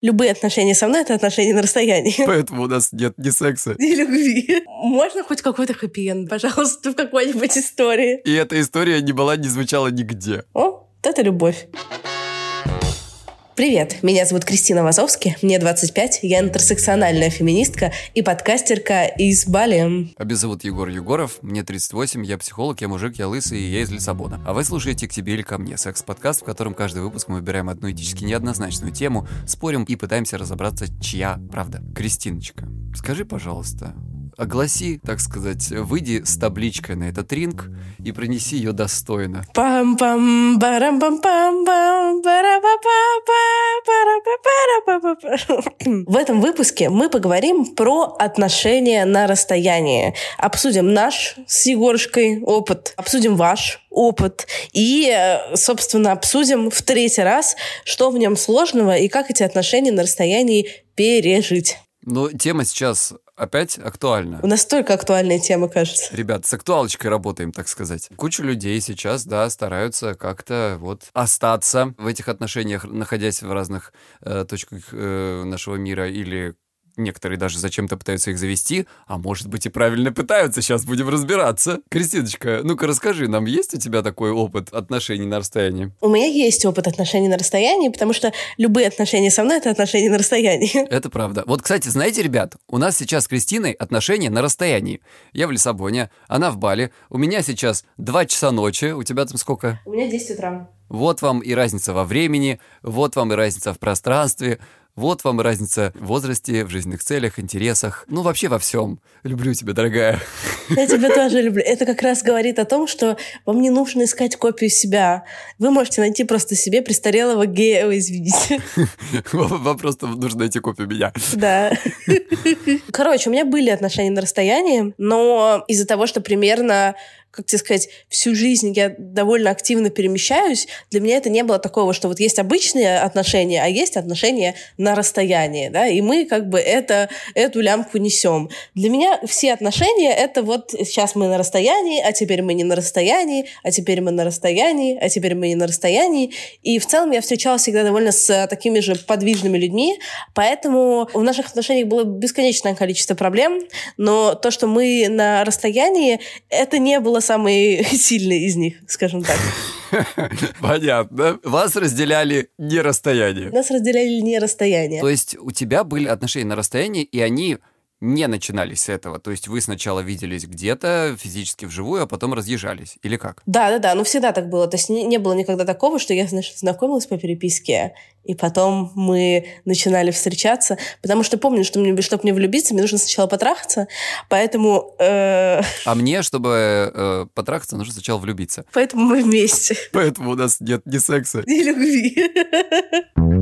Любые отношения со мной — это отношения на расстоянии. Поэтому у нас нет ни секса. И любви. Можно хоть какой-то хэппи пожалуйста, в какой-нибудь истории? И эта история не была, не звучала нигде. О, вот это любовь. Привет, меня зовут Кристина Вазовски, мне 25, я интерсекциональная феминистка и подкастерка из Бали. А меня зовут Егор Егоров, мне 38, я психолог, я мужик, я лысый и я из Лиссабона. А вы слушаете «К тебе или ко мне» — секс-подкаст, в котором каждый выпуск мы выбираем одну этически неоднозначную тему, спорим и пытаемся разобраться, чья правда. Кристиночка, скажи, пожалуйста, огласи, так сказать, выйди с табличкой на этот ринг и принеси ее достойно. В этом выпуске мы поговорим про отношения на расстоянии. Обсудим наш с Егоршкой опыт, обсудим ваш опыт и, собственно, обсудим в третий раз, что в нем сложного и как эти отношения на расстоянии пережить. Но тема сейчас опять актуальна. У нас только актуальная тема, кажется. Ребят, с актуалочкой работаем, так сказать. Куча людей сейчас, да, стараются как-то вот остаться в этих отношениях, находясь в разных э, точках э, нашего мира или Некоторые даже зачем-то пытаются их завести, а может быть и правильно пытаются. Сейчас будем разбираться. Кристиночка, ну-ка расскажи, нам есть у тебя такой опыт отношений на расстоянии? У меня есть опыт отношений на расстоянии, потому что любые отношения со мной — это отношения на расстоянии. Это правда. Вот, кстати, знаете, ребят, у нас сейчас с Кристиной отношения на расстоянии. Я в Лиссабоне, она в Бали. У меня сейчас 2 часа ночи. У тебя там сколько? У меня 10 утра. Вот вам и разница во времени, вот вам и разница в пространстве, вот вам разница в возрасте, в жизненных целях, интересах. Ну, вообще во всем. Люблю тебя, дорогая. Я тебя тоже люблю. Это как раз говорит о том, что вам не нужно искать копию себя. Вы можете найти просто себе престарелого гея, Ой, извините. Вам просто нужно найти копию меня. Да. Короче, у меня были отношения на расстоянии, но из-за того, что примерно как тебе сказать, всю жизнь я довольно активно перемещаюсь, для меня это не было такого, что вот есть обычные отношения, а есть отношения на расстоянии, да, и мы как бы это, эту лямку несем. Для меня все отношения — это вот сейчас мы на расстоянии, а теперь мы не на расстоянии, а теперь мы на расстоянии, а теперь мы не на расстоянии. И в целом я встречалась всегда довольно с такими же подвижными людьми, поэтому в наших отношениях было бесконечное количество проблем, но то, что мы на расстоянии, это не было самый сильный из них, скажем так. Понятно. Вас разделяли не расстояние. Нас разделяли не расстояние. То есть у тебя были отношения на расстоянии, и они не начинались с этого. То есть вы сначала виделись где-то физически вживую, а потом разъезжались. Или как? Да, да, да. Ну, всегда так было. То есть не, не было никогда такого, что я, значит, знакомилась по переписке, и потом мы начинали встречаться. Потому что помню, что мне, чтобы мне влюбиться, мне нужно сначала потрахаться. Поэтому... Э... А мне, чтобы э, потрахаться, нужно сначала влюбиться. Поэтому мы вместе. Поэтому у нас нет ни секса, ни любви.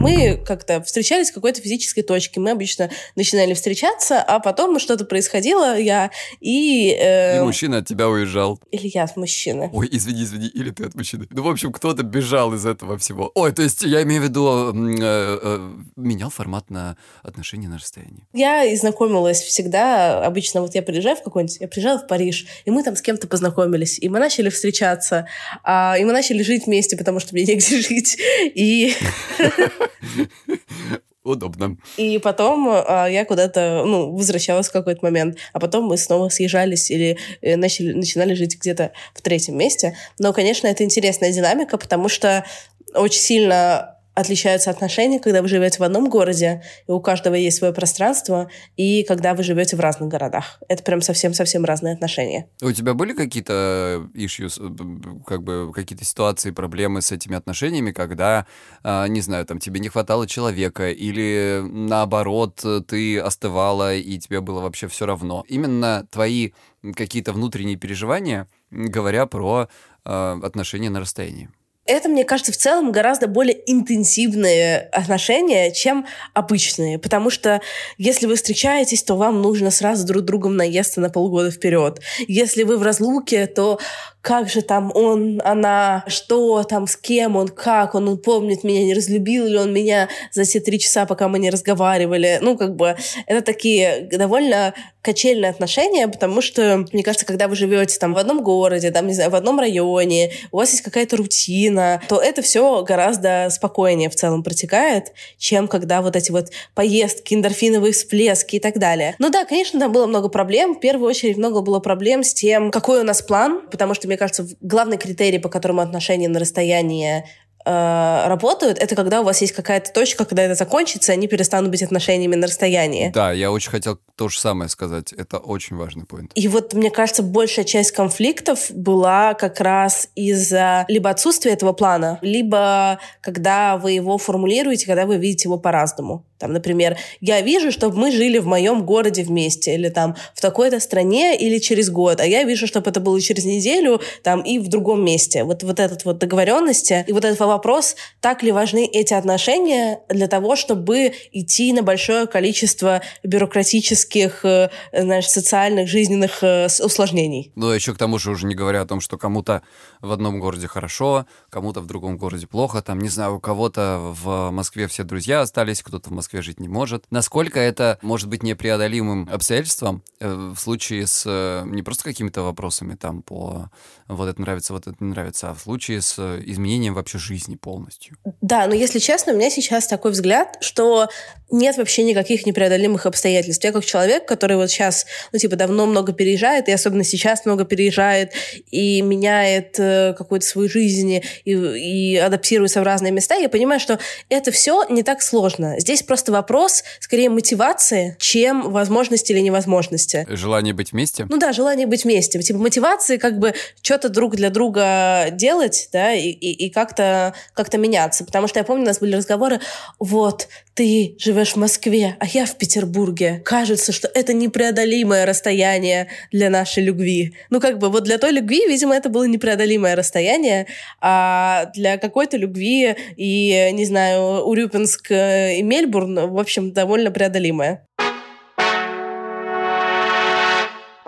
Мы как-то встречались в какой-то физической точке. Мы обычно начинали встречаться, а потом что-то происходило, я и... э, И мужчина от тебя уезжал. Или я от мужчины. Ой, извини, извини, или ты от мужчины. Ну, в общем, кто-то бежал из этого всего. Ой, то есть я имею в виду, э, э, менял формат на отношения на расстоянии. Я и знакомилась всегда. Обычно вот я приезжаю в какой-нибудь... Я приезжала в Париж, и мы там с кем-то познакомились. И мы начали встречаться. а, и мы начали жить вместе, потому что мне негде жить. И, Удобно. и потом а, я куда-то, ну, возвращалась в какой-то момент. А потом мы снова съезжались или э, начали, начинали жить где-то в третьем месте. Но, конечно, это интересная динамика, потому что очень сильно отличаются отношения, когда вы живете в одном городе, и у каждого есть свое пространство, и когда вы живете в разных городах. Это прям совсем-совсем разные отношения. У тебя были какие-то issues, э, б- б- как бы какие-то ситуации, проблемы с этими отношениями, когда, а, не знаю, там тебе не хватало человека, или наоборот, э, ты остывала, и тебе было вообще все равно? Именно твои какие-то внутренние переживания, говоря про отношения на расстоянии. Это, мне кажется, в целом гораздо более интенсивные отношения, чем обычные. Потому что если вы встречаетесь, то вам нужно сразу друг другом наесться на полгода вперед. Если вы в разлуке, то как же там он, она, что там, с кем он, как он, он помнит меня, не разлюбил ли он меня за те три часа, пока мы не разговаривали. Ну, как бы, это такие довольно качельные отношения, потому что, мне кажется, когда вы живете там в одном городе, там, не знаю, в одном районе, у вас есть какая-то рутина, то это все гораздо спокойнее в целом протекает, чем когда вот эти вот поездки, эндорфиновые всплески и так далее. Ну да, конечно, там было много проблем. В первую очередь много было проблем с тем, какой у нас план, потому что, мне кажется, главный критерий, по которому отношения на расстоянии э, работают, это когда у вас есть какая-то точка, когда это закончится, они перестанут быть отношениями на расстоянии. Да, я очень хотел то же самое сказать. Это очень важный поинт. И вот, мне кажется, большая часть конфликтов была как раз из-за либо отсутствия этого плана, либо когда вы его формулируете, когда вы видите его по-разному. Там, например, я вижу, чтобы мы жили в моем городе вместе, или там в такой-то стране, или через год, а я вижу, чтобы это было через неделю, там, и в другом месте. Вот, вот этот вот договоренности. И вот этот вопрос, так ли важны эти отношения для того, чтобы идти на большое количество бюрократических, э, знаешь, социальных, жизненных э, усложнений. Ну, еще к тому же уже не говоря о том, что кому-то в одном городе хорошо, кому-то в другом городе плохо. Там, не знаю, у кого-то в Москве все друзья остались, кто-то в Москве жить не может. Насколько это может быть непреодолимым обстоятельством э, в случае с не просто какими-то вопросами там по вот это нравится, вот это не нравится, а в случае с изменением вообще жизни полностью. Да, но если честно, у меня сейчас такой взгляд, что нет вообще никаких непреодолимых обстоятельств. Я как человек, который вот сейчас, ну, типа, давно много переезжает, и особенно сейчас много переезжает, и меняет э, какую-то свою жизнь, и, и адаптируется в разные места, я понимаю, что это все не так сложно. Здесь просто вопрос, скорее, мотивации, чем возможности или невозможности. Желание быть вместе? Ну да, желание быть вместе. Типа мотивации как бы что-то друг для друга делать, да, и, и, и как-то как меняться. Потому что я помню, у нас были разговоры, вот, ты живешь в Москве, а я в Петербурге. Кажется, что это непреодолимое расстояние для нашей любви. Ну как бы вот для той любви, видимо, это было непреодолимое расстояние, а для какой-то любви и, не знаю, Урюпинск э, и Мельбурн, в общем, довольно преодолимое.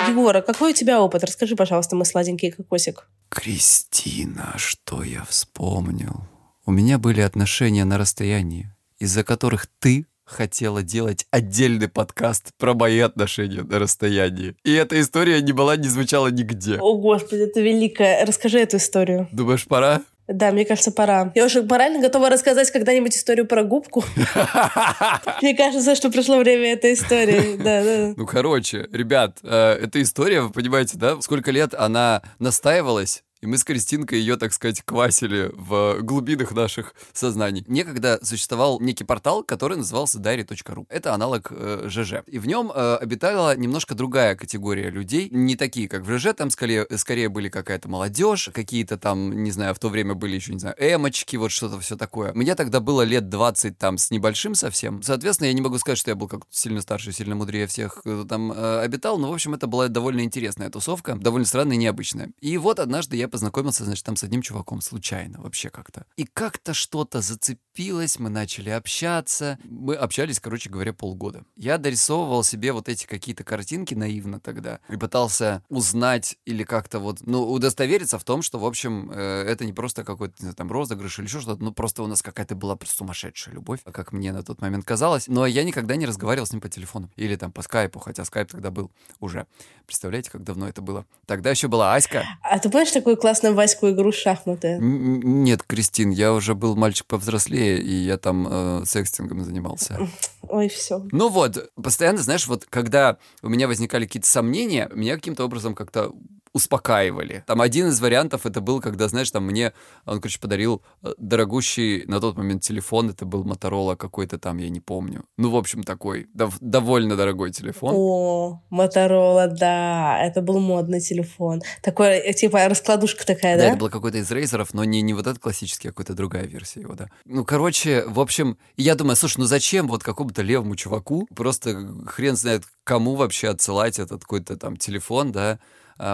Егора, какой у тебя опыт? Расскажи, пожалуйста, мой сладенький кокосик. Кристина, что я вспомнил? У меня были отношения на расстоянии, из-за которых ты хотела делать отдельный подкаст про мои отношения на расстоянии. И эта история не была, не звучала нигде. О, господи, это великая. Расскажи эту историю. Думаешь, пора? Да, мне кажется, пора. Я уже морально готова рассказать когда-нибудь историю про губку. Мне кажется, что пришло время этой истории. Да, да. Ну, короче, ребят, э, эта история, вы понимаете, да, сколько лет она настаивалась, и мы с Кристинкой ее, так сказать, квасили в глубинах наших сознаний. Некогда существовал некий портал, который назывался diary.ru. Это аналог э, ЖЖ. И в нем э, обитала немножко другая категория людей. Не такие, как в ЖЖ, там скорее, скорее были какая-то молодежь, какие-то там, не знаю, в то время были еще, не знаю, эмочки, вот что-то все такое. Мне тогда было лет 20 там с небольшим совсем. Соответственно, я не могу сказать, что я был как сильно старше, сильно мудрее всех кто там э, обитал, но, в общем, это была довольно интересная тусовка, довольно странная и необычная. И вот однажды я познакомился, значит, там с одним чуваком случайно вообще как-то. И как-то что-то зацепилось, мы начали общаться. Мы общались, короче говоря, полгода. Я дорисовывал себе вот эти какие-то картинки наивно тогда и пытался узнать или как-то вот, ну, удостовериться в том, что, в общем, э, это не просто какой-то, не знаю, там, розыгрыш или еще что-то, ну, просто у нас какая-то была сумасшедшая любовь, как мне на тот момент казалось. Но я никогда не разговаривал с ним по телефону или там по скайпу, хотя скайп тогда был уже. Представляете, как давно это было? Тогда еще была Аська. А ты помнишь такую классную Ваську игру шахматы? Нет, Кристин, я уже был мальчик повзрослее, и я там э, секстингом занимался. Ой, все. Ну вот, постоянно, знаешь, вот когда у меня возникали какие-то сомнения, меня каким-то образом как-то успокаивали. Там один из вариантов это был, когда, знаешь, там мне, он, короче, подарил э, дорогущий на тот момент телефон, это был Моторола какой-то там, я не помню. Ну, в общем, такой дов- довольно дорогой телефон. О, Моторола, да, это был модный телефон. Такой, э, типа, раскладушка такая, Да, да? это был какой-то из рейзеров, но не, не вот этот классический, а какая-то другая версия его, да. Ну, короче, в общем, я думаю, слушай, ну зачем вот какому-то левому чуваку, просто хрен знает кому вообще отсылать этот какой-то там телефон, да,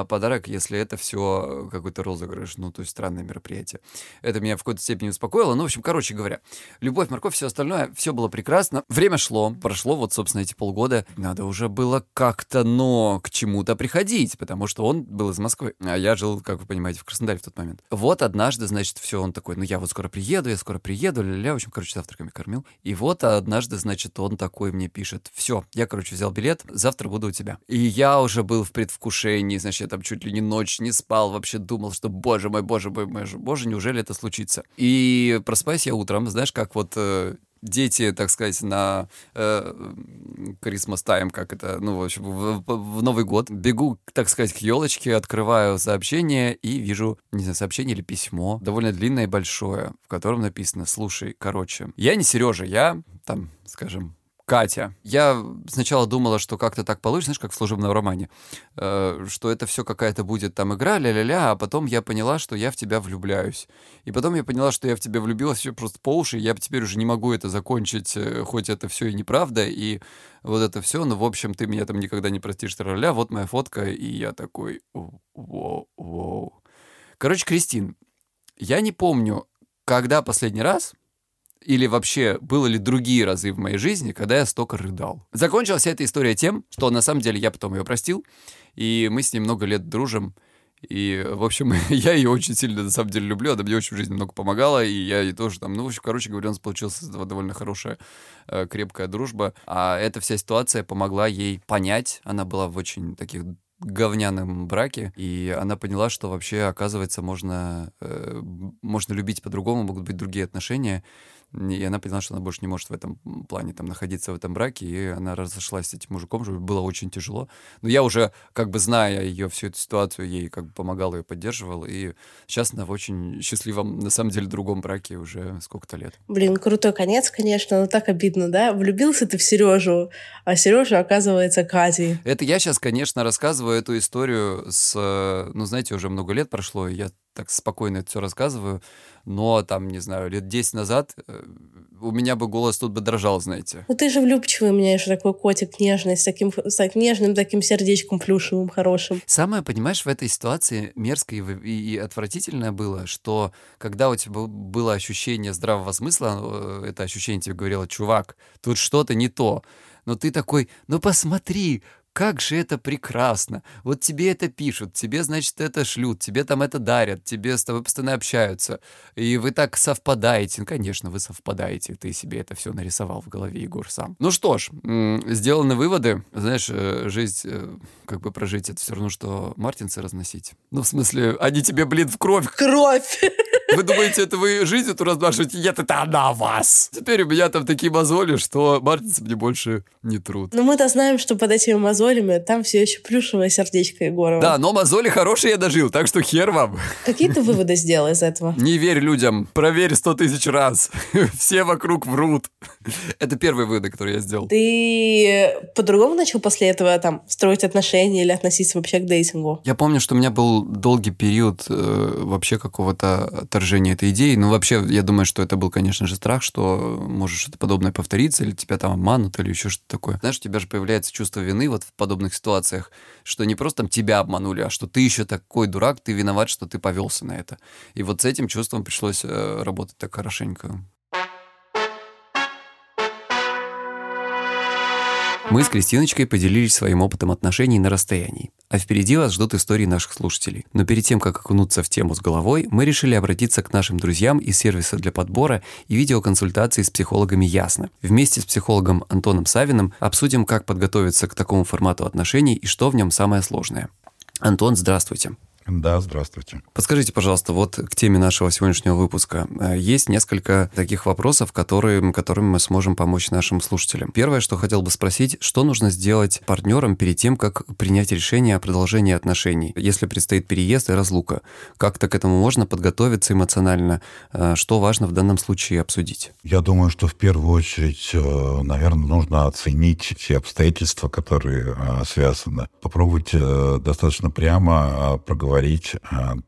подарок, если это все какой-то розыгрыш, ну, то есть странное мероприятие. Это меня в какой-то степени успокоило. Ну, в общем, короче говоря, любовь, морковь, все остальное, все было прекрасно. Время шло, прошло вот, собственно, эти полгода. Надо уже было как-то, но к чему-то приходить, потому что он был из Москвы, а я жил, как вы понимаете, в Краснодаре в тот момент. Вот однажды, значит, все, он такой, ну, я вот скоро приеду, я скоро приеду, ля-ля, в общем, короче, завтраками кормил. И вот однажды, значит, он такой мне пишет, все, я, короче, взял билет, завтра буду у тебя. И я уже был в предвкушении, значит, я там чуть ли не ночь не спал, вообще думал, что, боже мой, боже мой, боже, боже, неужели это случится? И просыпаюсь я утром, знаешь, как вот э, дети, так сказать, на Christmas time, как это, ну, в общем, в, в- в Новый год. Бегу, так сказать, к елочке, открываю сообщение и вижу, не знаю, сообщение или письмо, довольно длинное и большое, в котором написано, слушай, короче, я не Сережа, я, там, скажем, Катя. Я сначала думала, что как-то так получится, знаешь, как в служебном романе, э, что это все какая-то будет там игра, ля-ля-ля, а потом я поняла, что я в тебя влюбляюсь. И потом я поняла, что я в тебя влюбилась все просто по уши, я теперь уже не могу это закончить, э, хоть это все и неправда, и вот это все, но, в общем, ты меня там никогда не простишь, ля вот моя фотка, и я такой, воу, воу. Короче, Кристин, я не помню, когда последний раз, или вообще было ли другие разы в моей жизни, когда я столько рыдал. Закончилась вся эта история тем, что на самом деле я потом ее простил, и мы с ней много лет дружим. И, в общем, я ее очень сильно, на самом деле, люблю. Она мне очень в жизни много помогала, и я ей тоже там... Ну, в общем, короче говоря, у нас получилась довольно хорошая, э, крепкая дружба. А эта вся ситуация помогла ей понять. Она была в очень таких говняном браке, и она поняла, что вообще, оказывается, можно, э, можно любить по-другому, могут быть другие отношения, и она поняла, что она больше не может в этом плане там находиться в этом браке, и она разошлась с этим мужиком, было очень тяжело. Но я уже, как бы зная ее всю эту ситуацию, ей как бы помогал, ее поддерживал, и сейчас она в очень счастливом, на самом деле, другом браке уже сколько-то лет. Блин, крутой конец, конечно, но так обидно, да? Влюбился ты в Сережу, а Сережа оказывается Катей. Это я сейчас, конечно, рассказываю эту историю с... Ну, знаете, уже много лет прошло, и я так спокойно это все рассказываю, но там, не знаю, лет 10 назад э, у меня бы голос тут бы дрожал, знаете. Ну ты же влюбчивый у меня еще такой котик нежный, с таким, с нежным таким сердечком плюшевым, хорошим. Самое, понимаешь, в этой ситуации мерзкое и- и отвратительное было, что когда у тебя было ощущение здравого смысла, э, это ощущение тебе говорило, чувак, тут что-то не то. Но ты такой, ну посмотри, как же это прекрасно. Вот тебе это пишут, тебе, значит, это шлют, тебе там это дарят, тебе с тобой постоянно общаются. И вы так совпадаете. Ну, конечно, вы совпадаете. Ты себе это все нарисовал в голове, Егор, сам. Ну что ж, сделаны выводы. Знаешь, э, жизнь, э, как бы прожить, это все равно, что мартинцы разносить. Ну, в смысле, они тебе, блин, в кровь. Кровь! Вы думаете, это вы жизнь эту размашиваете? Нет, это она вас. Теперь у меня там такие мозоли, что мартинцы мне больше не труд. Но мы-то знаем, что под этими мозолями там все еще плюшевое сердечко Егорова. Да, но мозоли хорошие я дожил, так что хер вам. Какие ты выводы сделал из этого? Не верь людям, проверь сто тысяч раз. Все вокруг врут. Это первый вывод, который я сделал. Ты по-другому начал после этого там строить отношения или относиться вообще к дейтингу? Я помню, что у меня был долгий период э, вообще какого-то отторжение этой идеи. Ну, вообще, я думаю, что это был, конечно же, страх, что может что-то подобное повториться, или тебя там обманут, или еще что-то такое. Знаешь, у тебя же появляется чувство вины вот в подобных ситуациях, что не просто там тебя обманули, а что ты еще такой дурак, ты виноват, что ты повелся на это. И вот с этим чувством пришлось э, работать так хорошенько. Мы с Кристиночкой поделились своим опытом отношений на расстоянии. А впереди вас ждут истории наших слушателей. Но перед тем, как окунуться в тему с головой, мы решили обратиться к нашим друзьям из сервиса для подбора и видеоконсультаций с психологами «Ясно». Вместе с психологом Антоном Савиным обсудим, как подготовиться к такому формату отношений и что в нем самое сложное. Антон, здравствуйте. Да, здравствуйте. Подскажите, пожалуйста, вот к теме нашего сегодняшнего выпуска. Э, есть несколько таких вопросов, которые, которыми мы сможем помочь нашим слушателям. Первое, что хотел бы спросить, что нужно сделать партнерам перед тем, как принять решение о продолжении отношений, если предстоит переезд и разлука? Как-то к этому можно подготовиться эмоционально? Э, что важно в данном случае обсудить? Я думаю, что в первую очередь, э, наверное, нужно оценить все обстоятельства, которые связаны. Попробовать достаточно прямо проговорить говорить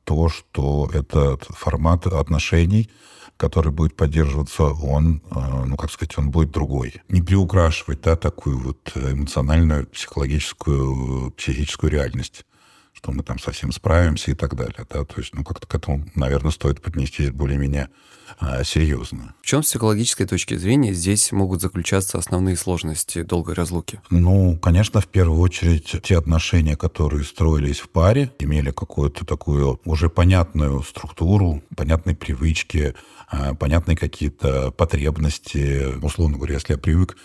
то, что этот формат отношений, который будет поддерживаться, он, э, ну, как сказать, он будет другой. Не приукрашивать, да, такую вот эмоциональную, психологическую, психическую реальность что мы там совсем справимся и так далее. Да? То есть, ну, как-то к этому, наверное, стоит поднести более-менее а, серьезно. В чем с психологической точки зрения здесь могут заключаться основные сложности долгой разлуки? Ну, конечно, в первую очередь те отношения, которые строились в паре, имели какую-то такую уже понятную структуру, понятные привычки, а, понятные какие-то потребности. Условно говоря, если я привык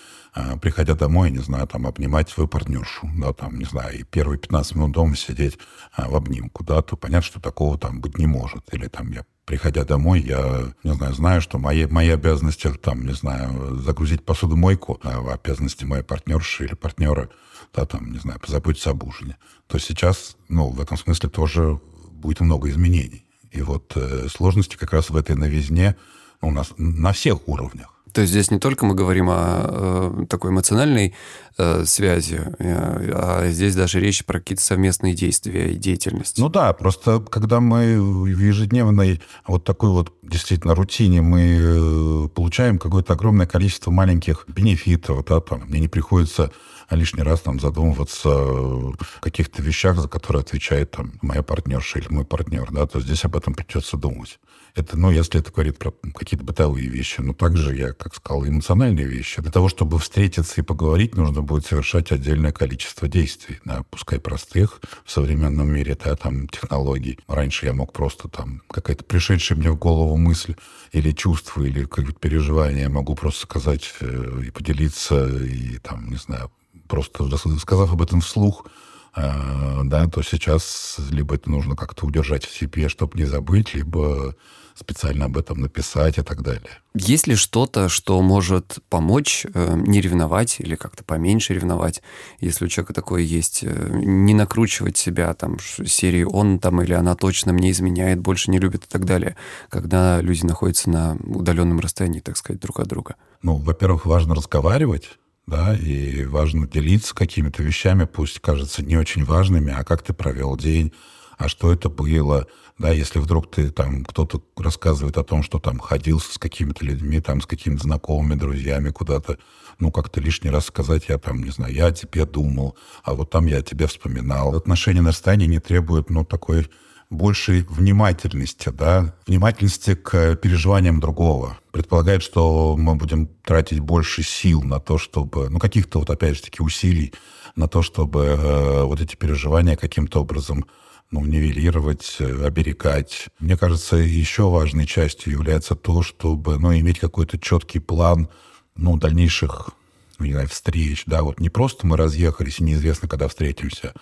приходя домой, не знаю, там, обнимать свою партнершу, да, там, не знаю, и первые 15 минут дома сидеть а, в обнимку, да, то понятно, что такого там быть не может. Или там я приходя домой, я, не знаю, знаю, что мои, мои обязанности, там, не знаю, загрузить посудомойку, а обязанности моей партнерши или партнера, да, там, не знаю, позаботиться об ужине. То сейчас, ну, в этом смысле тоже будет много изменений. И вот э, сложности как раз в этой новизне у нас на всех уровнях. То есть здесь не только мы говорим о э, такой эмоциональной э, связи, э, а здесь даже речь про какие-то совместные действия и деятельность. Ну да, просто когда мы в ежедневной вот такой вот действительно рутине мы э, получаем какое-то огромное количество маленьких бенефитов, да, там, мне не приходится лишний раз там задумываться о каких-то вещах, за которые отвечает там моя партнерша или мой партнер, да, то здесь об этом придется думать. Это, ну, если это говорит про какие-то бытовые вещи. Но также, я как сказал, эмоциональные вещи. Для того, чтобы встретиться и поговорить, нужно будет совершать отдельное количество действий. Да, пускай простых в современном мире, да, там, технологий. Раньше я мог просто там какая-то пришедшая мне в голову мысль или чувство, или какое-то переживание, я могу просто сказать э, и поделиться, и там, не знаю, просто сказав об этом вслух, э, да, то сейчас либо это нужно как-то удержать в себе, чтобы не забыть, либо специально об этом написать и так далее. Есть ли что-то, что может помочь э, не ревновать или как-то поменьше ревновать, если у человека такое есть, э, не накручивать себя там серии он там или она точно мне изменяет, больше не любит и так далее, когда люди находятся на удаленном расстоянии, так сказать, друг от друга? Ну, во-первых, важно разговаривать, да, и важно делиться какими-то вещами, пусть кажется не очень важными, а как ты провел день, а что это было, да, если вдруг ты там, кто-то рассказывает о том, что там ходил с какими-то людьми, там, с какими-то знакомыми, друзьями куда-то, ну, как-то лишний раз сказать, я там, не знаю, я о тебе думал, а вот там я о тебе вспоминал. Отношения на расстоянии не требуют, ну, такой большей внимательности, да, внимательности к переживаниям другого. Предполагает, что мы будем тратить больше сил на то, чтобы, ну, каких-то вот, опять же таки, усилий на то, чтобы э, вот эти переживания каким-то образом ну, нивелировать, э, оберегать. Мне кажется, еще важной частью является то, чтобы ну, иметь какой-то четкий план ну, дальнейших ну, не знаю, встреч. Да, вот не просто мы разъехались и неизвестно, когда встретимся,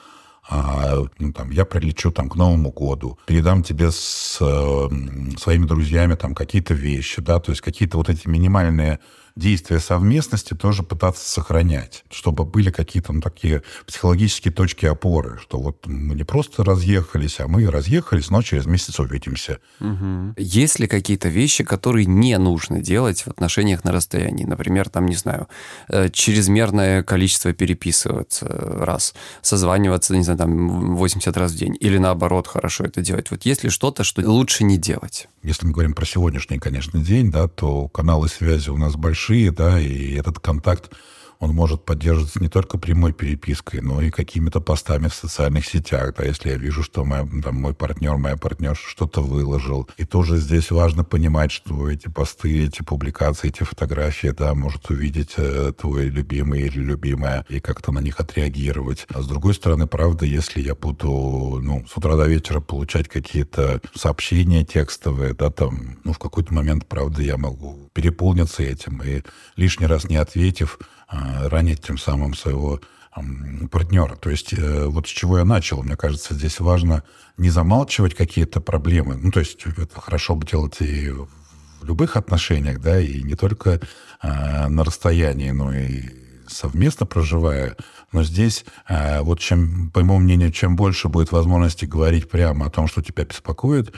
а, ну, там, я прилечу там, к Новому году, передам тебе с э, своими друзьями там какие-то вещи, да, то есть какие-то вот эти минимальные действия совместности тоже пытаться сохранять, чтобы были какие-то ну, такие психологические точки опоры, что вот мы не просто разъехались, а мы разъехались, но через месяц увидимся. Угу. Есть ли какие-то вещи, которые не нужно делать в отношениях на расстоянии? Например, там, не знаю, э, чрезмерное количество переписываться раз, созваниваться, не знаю, там 80 раз в день, или наоборот, хорошо это делать. Вот есть ли что-то, что лучше не делать? Если мы говорим про сегодняшний, конечно, день, да, то каналы связи у нас большие, да, и этот контакт он может поддерживаться не только прямой перепиской, но и какими-то постами в социальных сетях. Да, если я вижу, что моя, там, мой партнер, моя партнерша что-то выложил. И тоже здесь важно понимать, что эти посты, эти публикации, эти фотографии, да, может увидеть э, твой любимый или любимая и как-то на них отреагировать. А с другой стороны, правда, если я буду ну, с утра до вечера получать какие-то сообщения текстовые, да, там, ну, в какой-то момент, правда, я могу переполниться этим и лишний раз не ответив, ранить тем самым своего партнера. То есть э, вот с чего я начал. Мне кажется, здесь важно не замалчивать какие-то проблемы. Ну, то есть это хорошо бы делать и в любых отношениях, да, и не только э, на расстоянии, но и совместно проживая, но здесь, э, вот чем, по моему мнению, чем больше будет возможности говорить прямо о том, что тебя беспокоит,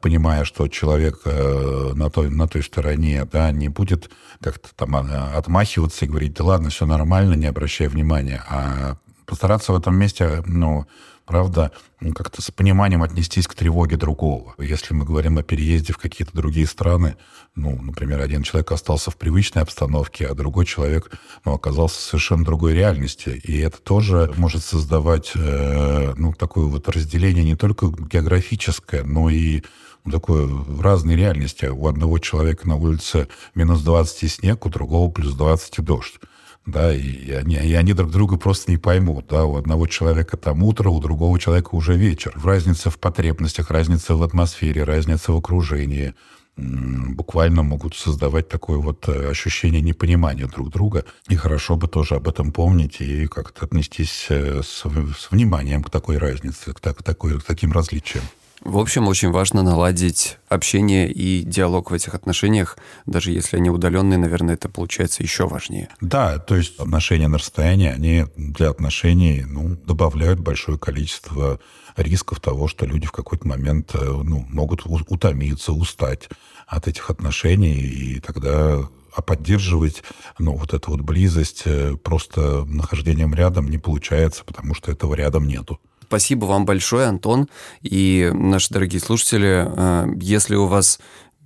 понимая, что человек э, на той, на той стороне, да, не будет как-то там отмахиваться и говорить, да ладно, все нормально, не обращай внимания, а постараться в этом месте, ну, правда, как-то с пониманием отнестись к тревоге другого. Если мы говорим о переезде в какие-то другие страны, ну, например, один человек остался в привычной обстановке, а другой человек ну, оказался в совершенно другой реальности. И это тоже может создавать э, ну, такое вот разделение не только географическое, но и такое в разной реальности. У одного человека на улице минус 20 и снег, у другого плюс 20 и дождь да, и они, и они друг друга просто не поймут, да, у одного человека там утро, у другого человека уже вечер. Разница в потребностях, разница в атмосфере, разница в окружении буквально могут создавать такое вот э, ощущение непонимания друг друга. И хорошо бы тоже об этом помнить и как-то отнестись э, с, с вниманием к такой разнице, к, так, такой, к таким различиям. В общем, очень важно наладить общение и диалог в этих отношениях, даже если они удаленные, наверное, это получается еще важнее. Да, то есть отношения на расстоянии, они для отношений ну, добавляют большое количество рисков того, что люди в какой-то момент э, ну, могут утомиться, устать от этих отношений, и тогда а поддерживать ну, вот эту вот близость э, просто нахождением рядом не получается, потому что этого рядом нету. Спасибо вам большое, Антон, и наши дорогие слушатели. Э, если у вас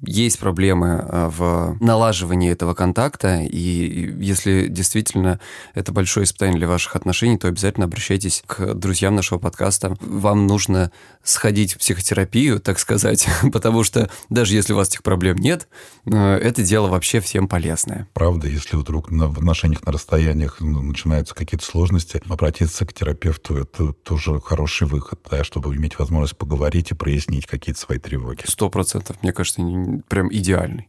есть проблемы э, в налаживании этого контакта, и если действительно это большое испытание для ваших отношений, то обязательно обращайтесь к друзьям нашего подкаста. Вам нужно сходить в психотерапию, так сказать, потому что даже если у вас этих проблем нет, э, это дело вообще всем полезное. Правда, если вдруг в отношениях на расстояниях ну, начинаются какие-то сложности, обратиться к терапевту – это тоже хороший выход, да, чтобы иметь возможность поговорить и прояснить какие-то свои тревоги. Сто процентов. Мне кажется, прям идеальный.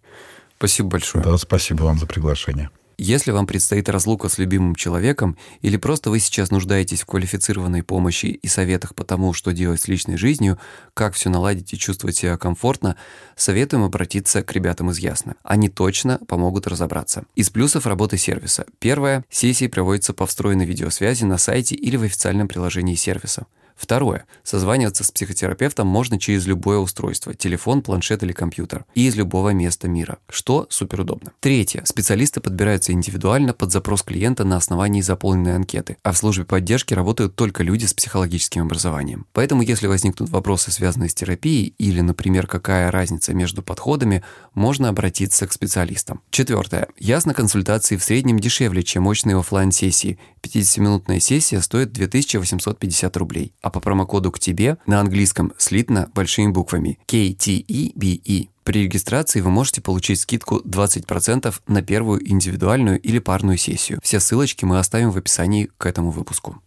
Спасибо большое. Да, спасибо вам за приглашение. Если вам предстоит разлука с любимым человеком, или просто вы сейчас нуждаетесь в квалифицированной помощи и советах по тому, что делать с личной жизнью, как все наладить и чувствовать себя комфортно, советуем обратиться к ребятам из Ясно. Они точно помогут разобраться. Из плюсов работы сервиса. Первое. Сессии проводятся по встроенной видеосвязи на сайте или в официальном приложении сервиса. Второе. Созваниваться с психотерапевтом можно через любое устройство – телефон, планшет или компьютер. И из любого места мира, что суперудобно. Третье. Специалисты подбираются индивидуально под запрос клиента на основании заполненной анкеты, а в службе поддержки работают только люди с психологическим образованием. Поэтому, если возникнут вопросы, связанные с терапией, или, например, какая разница между подходами, можно обратиться к специалистам. Четвертое. Ясно, консультации в среднем дешевле, чем мощные офлайн сессии 50-минутная сессия стоит 2850 рублей а по промокоду к тебе на английском слитно большими буквами KTEBE. При регистрации вы можете получить скидку 20% на первую индивидуальную или парную сессию. Все ссылочки мы оставим в описании к этому выпуску.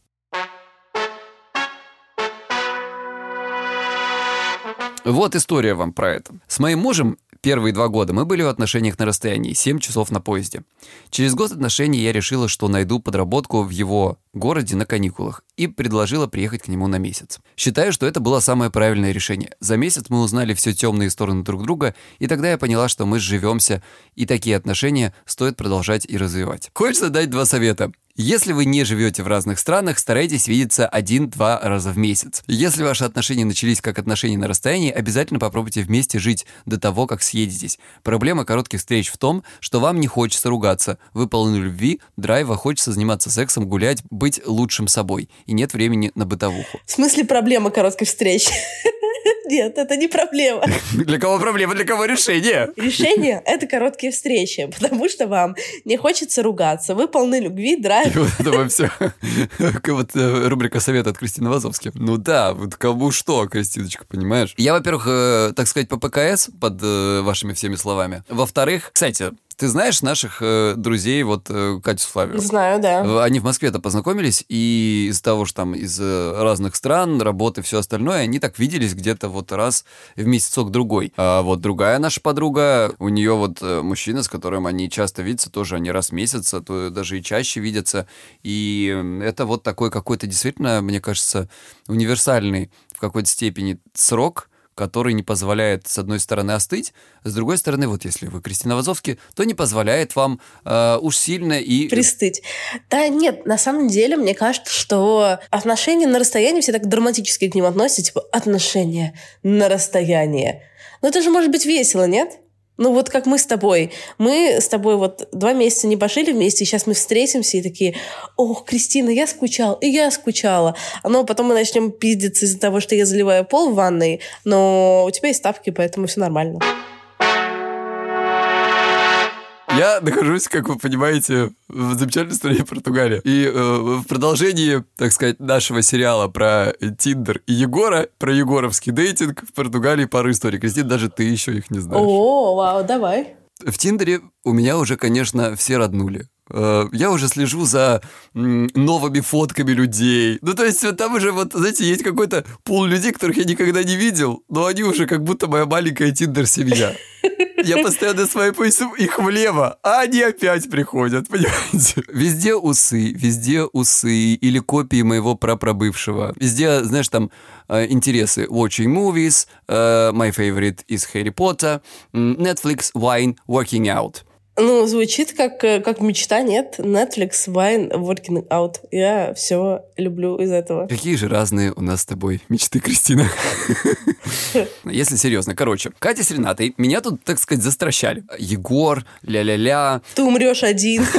Вот история вам про это. С моим мужем Первые два года мы были в отношениях на расстоянии, 7 часов на поезде. Через год отношений я решила, что найду подработку в его городе на каникулах и предложила приехать к нему на месяц. Считаю, что это было самое правильное решение. За месяц мы узнали все темные стороны друг друга, и тогда я поняла, что мы сживемся, и такие отношения стоит продолжать и развивать. Хочется дать два совета. Если вы не живете в разных странах, старайтесь видеться один-два раза в месяц. Если ваши отношения начались как отношения на расстоянии, обязательно попробуйте вместе жить до того, как съедетесь. Проблема коротких встреч в том, что вам не хочется ругаться. Вы полны любви, драйва, хочется заниматься сексом, гулять, быть лучшим собой. И нет времени на бытовуху. В смысле проблема коротких встреч? Нет, это не проблема. Для кого проблема, для кого решение? Решение — это короткие встречи, потому что вам не хочется ругаться. Вы полны любви, драйва. И вот это все. Вот э, рубрика «Совет» от Кристины Вазовски. Ну да, вот кому что, Кристиночка, понимаешь? Я, во-первых, э, так сказать, по ПКС, под э, вашими всеми словами. Во-вторых, кстати, ты знаешь наших э, друзей, вот э, Катю с Флавио? Знаю, да. Они в Москве-то познакомились, и из-за того, что там из э, разных стран, работы, все остальное, они так виделись где-то вот раз в месяцок-другой. А вот другая наша подруга, у нее вот э, мужчина, с которым они часто видятся, тоже они раз в месяц, а то даже и чаще видятся. И это вот такой какой-то действительно, мне кажется, универсальный в какой-то степени срок, который не позволяет, с одной стороны, остыть, с другой стороны, вот если вы Кристина Вазовски, то не позволяет вам э, уж сильно и... Пристыть. Да нет, на самом деле, мне кажется, что отношения на расстоянии все так драматически к ним относятся, типа отношения на расстоянии. Но это же может быть весело, нет? Ну вот как мы с тобой. Мы с тобой вот два месяца не пожили вместе, и сейчас мы встретимся и такие, ох, Кристина, я скучал, и я скучала. Но потом мы начнем пиздиться из-за того, что я заливаю пол в ванной, но у тебя есть тапки, поэтому все нормально. Я нахожусь, как вы понимаете, в замечательной стране Португалия. И э, в продолжении, так сказать, нашего сериала про Тиндер и Егора, про егоровский дейтинг в Португалии пару историй. Кристина, даже ты еще их не знаешь. О, вау, давай. В Тиндере у меня уже, конечно, все роднули. Э, Я уже слежу за новыми фотками людей. Ну, то есть, вот там уже, вот, знаете, есть какой-то пул людей, которых я никогда не видел, но они уже как будто моя маленькая Тиндер-семья. Я постоянно свайпаюсь их влево, а они опять приходят, понимаете? Везде усы, везде усы или копии моего прапрабывшего. Везде, знаешь, там э, интересы. Watching movies, э, my favorite is Harry Potter, Netflix, wine, working out. Ну, звучит как, э, как мечта, нет? Netflix, Wine, Working Out. Я все люблю из этого. Какие же разные у нас с тобой мечты, Кристина. Если серьезно. Короче, Катя с Ренатой меня тут, так сказать, застращали. Егор, ля-ля-ля. Ты умрешь один.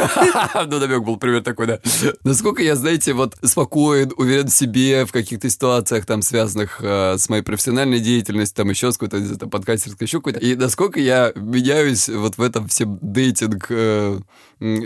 Ну, намек был пример такой, да. Насколько я, знаете, вот спокоен, уверен в себе в каких-то ситуациях, там, связанных э, с моей профессиональной деятельностью, там, еще с какой-то, подкастерской, еще какой-то. И насколько я меняюсь вот в этом всем дейтинг э,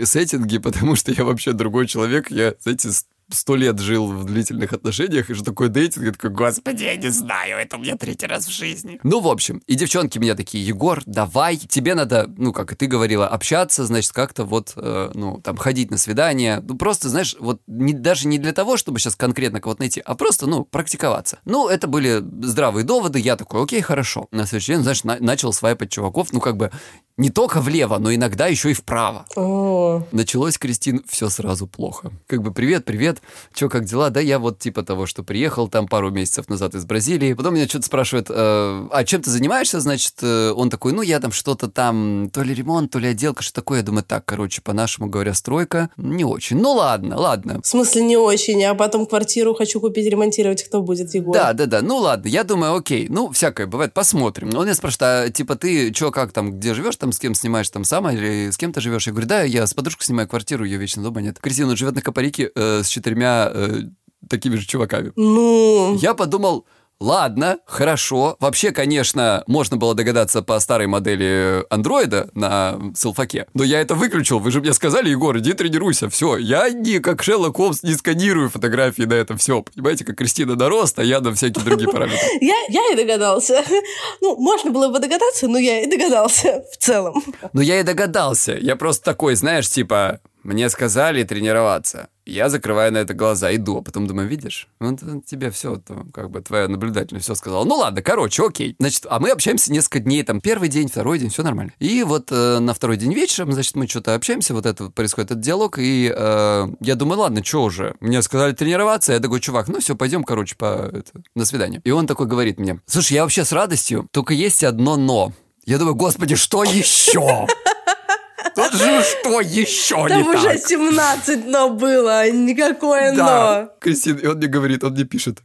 сеттинге, потому что я вообще другой человек. Я, знаете, сто лет жил в длительных отношениях, и что такое дейтинг, я такой, господи, я не знаю, это у меня третий раз в жизни. Ну, в общем, и девчонки меня такие, Егор, давай, тебе надо, ну, как и ты говорила, общаться, значит, как-то вот, э, ну, там, ходить на свидание, ну, просто, знаешь, вот не, даже не для того, чтобы сейчас конкретно кого-то найти, а просто, ну, практиковаться. Ну, это были здравые доводы, я такой, окей, хорошо. На следующий день, знаешь, на- начал свайпать чуваков, ну, как бы, не только влево, но иногда еще и вправо. О, Началось, Кристин, все сразу плохо. Как бы привет, привет, чё, как дела? Да я вот типа того, что приехал там пару месяцев назад из Бразилии. Потом меня что-то спрашивает, э, а чем ты занимаешься? Значит, э, он такой, ну я там что-то там, то ли ремонт, то ли отделка, что такое. Я думаю, так, короче, по-нашему говоря, стройка. Не очень. Ну ладно, ладно. в смысле не очень, а потом квартиру хочу купить, ремонтировать, кто будет, Егор? Да, да, да. Ну ладно, я думаю, окей. Ну, всякое бывает, посмотрим. Он меня спрашивает, а типа ты чё, как там, где живешь, там с кем снимаешь, там сама или с кем ты живешь? Я говорю, да, я с подружкой снимаю квартиру, ее вечно дома нет. Кристина живет на Капарике э, с четырьмя э, такими же чуваками. Ну, Я подумал, ладно, хорошо. Вообще, конечно, можно было догадаться по старой модели андроида на селфаке, но я это выключил. Вы же мне сказали, Егор, иди тренируйся. Все, я не как Шерлок Холмс не сканирую фотографии на это все. Понимаете, как Кристина на рост, а я на всякие другие параметры. я, я и догадался. Ну, можно было бы догадаться, но я и догадался в целом. Но я и догадался. Я просто такой, знаешь, типа, мне сказали тренироваться. Я закрываю на это глаза, иду, а потом думаю, видишь, вот он тебе все, как бы твоя наблюдательность все сказала. Ну ладно, короче, окей. Значит, а мы общаемся несколько дней, там, первый день, второй день, все нормально. И вот э, на второй день вечером, значит, мы что-то общаемся, вот это вот происходит этот диалог, и э, я думаю, ладно, что уже, мне сказали тренироваться, я такой, чувак, ну все, пойдем, короче, по, это, до свидания. И он такой говорит мне, слушай, я вообще с радостью, только есть одно но. Я думаю, господи, что еще? Тут же что еще Там не уже так? 17 но было, никакое Да, но. Кристин, и он мне говорит, он мне пишет.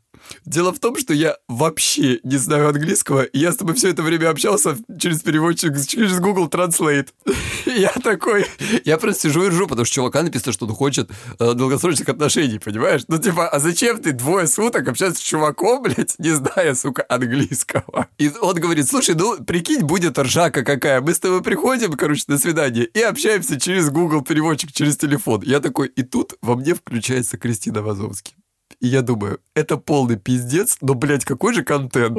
Дело в том, что я вообще не знаю английского, и я с тобой все это время общался через переводчик, через Google Translate. Я такой, я просто сижу и ржу, потому что чувака написано, что он хочет э, долгосрочных отношений, понимаешь? Ну, типа, а зачем ты двое суток общаешься с чуваком, блядь, не зная, сука, английского? И он говорит, слушай, ну, прикинь, будет ржака какая, мы с тобой приходим, короче, на свидание, и общаемся через Google переводчик, через телефон. Я такой, и тут во мне включается Кристина Вазовский. И я думаю, это полный пиздец, но, блядь, какой же контент.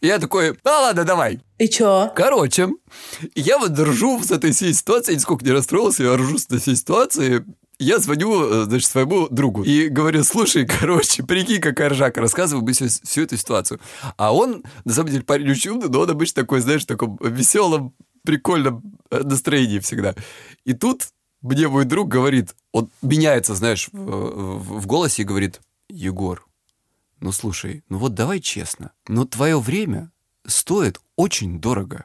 И я такой, ну ладно, давай. И чё? Короче, я вот ржу с этой всей ситуации, нисколько не расстроился, я ржу с этой всей ситуации. Я звоню, э, значит, своему другу и говорю, слушай, короче, прикинь, какая ржака, рассказываю бы всю, всю эту ситуацию. А он, на самом деле, парень очень умный, но он обычно такой, знаешь, в таком веселом, прикольном э, настроении всегда. И тут мне мой друг говорит, он меняется, знаешь, в, в- в голосе и говорит, Егор, ну слушай, ну вот давай честно, но твое время стоит очень дорого.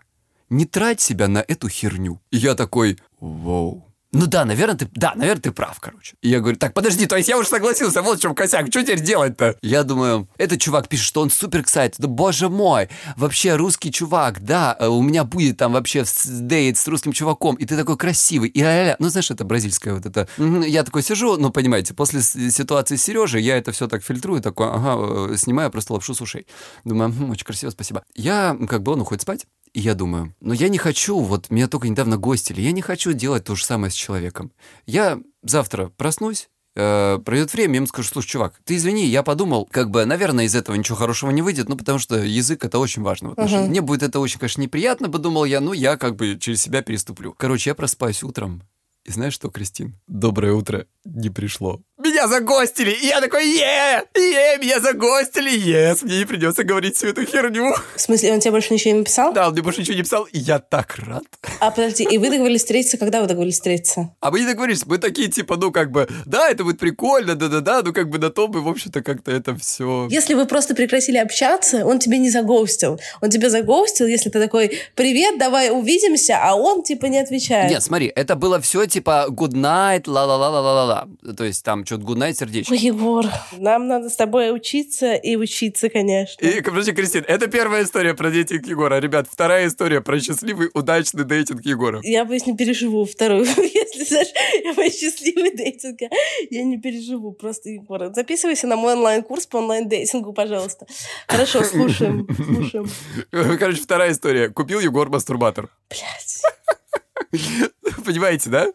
Не трать себя на эту херню. И я такой, вау. Ну да, наверное, ты, да, наверное, ты прав, короче. И я говорю, так, подожди, то есть я уже согласился, вот в чем косяк, что теперь делать-то? Я думаю, этот чувак пишет, что он супер excited, да боже мой, вообще русский чувак, да, э, у меня будет там вообще дейт с русским чуваком, и ты такой красивый, и ля-ля-ля. ну знаешь, это бразильское вот это. Я такой сижу, ну понимаете, после ситуации с Сережей я это все так фильтрую, такой, ага, э, снимаю просто лапшу с ушей. Думаю, «Мгм, очень красиво, спасибо. Я, как бы, он уходит спать, и я думаю, ну я не хочу, вот меня только недавно гостили, я не хочу делать то же самое с человеком. Я завтра проснусь, э, пройдет время, я ему скажу, слушай, чувак, ты извини, я подумал, как бы, наверное, из этого ничего хорошего не выйдет, ну, потому что язык — это очень важно в отношениях. Мне будет это очень, конечно, неприятно, подумал я, ну, я как бы через себя переступлю. Короче, я просыпаюсь утром, и знаешь что, Кристин? Доброе утро не пришло. Меня загостили, и я такой, е, е, меня загостили, ес, мне не придется говорить всю эту херню. В смысле, он тебе больше ничего не написал? Да, он мне больше ничего не писал, и я так рад. А подожди, и вы договорились встретиться, когда вы договорились встретиться? А мы не договорились, мы такие, типа, ну, как бы, да, это будет прикольно, да-да-да, ну, как бы на то мы, в общем-то, как-то это все... Если вы просто прекратили общаться, он тебе не загоустил. Он тебя загоустил, если ты такой, привет, давай увидимся, а он типа не отвечает. Нет, смотри, это было все типа good night, ла-ла-ла-ла-ла-ла. То есть там что-то good night, сердечко. Ой, Егор, нам надо с тобой учиться и учиться, конечно. И, подожди, Кристин, это первая история про дейтинг Егора. Ребят, вторая история про счастливый, удачный дейтинг Егора. Я боюсь, не переживу вторую. Если, знаешь, я боюсь счастливый дейтинг, я не переживу просто, Егор. Записывайся на мой онлайн-курс по онлайн-дейтингу, пожалуйста. Хорошо, слушаем, слушаем. Короче, вторая история. Купил Егор мастурбатор. Блядь. Понимаете, да?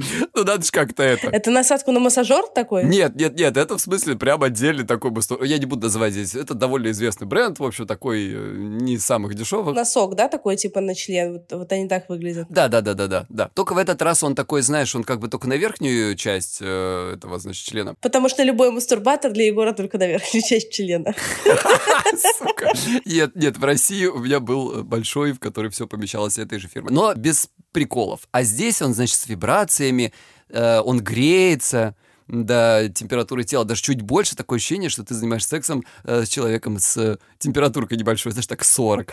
Ну, надо же как-то это. Это насадку на массажер такой? Нет, нет, нет, это в смысле прям отдельный такой мастур- Я не буду называть здесь. Это довольно известный бренд, в общем, такой э, не из самых дешевых. Носок, да, такой, типа на член? Вот, вот они так выглядят. Да, да, да, да, да, да. Только в этот раз он такой, знаешь, он как бы только на верхнюю часть э, этого, значит, члена. Потому что любой мастурбатор для Егора только на верхнюю часть члена. Сука. Нет, нет, в России у меня был большой, в который все помещалось этой же фирмы. Но без приколов. А здесь он, значит, с вибрациями, э, он греется до температуры тела, даже чуть больше, такое ощущение, что ты занимаешься сексом э, с человеком с э, температуркой небольшой, знаешь, так 40.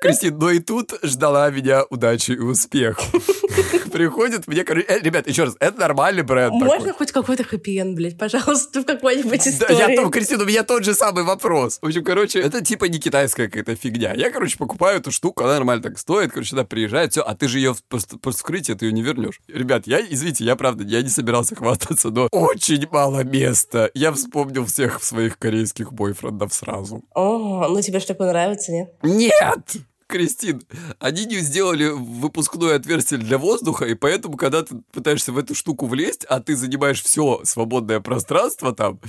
Кристин, но и тут ждала меня удачи и успех. Приходит мне, короче, э, ребят, еще раз, это нормальный бренд такой. Можно хоть какой-то хэппи блядь, пожалуйста, в какой-нибудь Да, истории? я там, Кристина, у меня тот же самый вопрос. В общем, короче, это типа не китайская какая-то фигня. Я, короче, покупаю эту штуку, она нормально так стоит, короче, сюда приезжает, все, а ты же ее после вскрытия ты ее не вернешь. Ребят, я, извините, я правда, я не собирался хвастаться, но очень мало места. Я вспомнил всех своих корейских бойфрендов сразу. О, ну тебе же такое нравится, нет? Нет! Кристин, они не сделали выпускное отверстие для воздуха, и поэтому, когда ты пытаешься в эту штуку влезть, а ты занимаешь все свободное пространство там,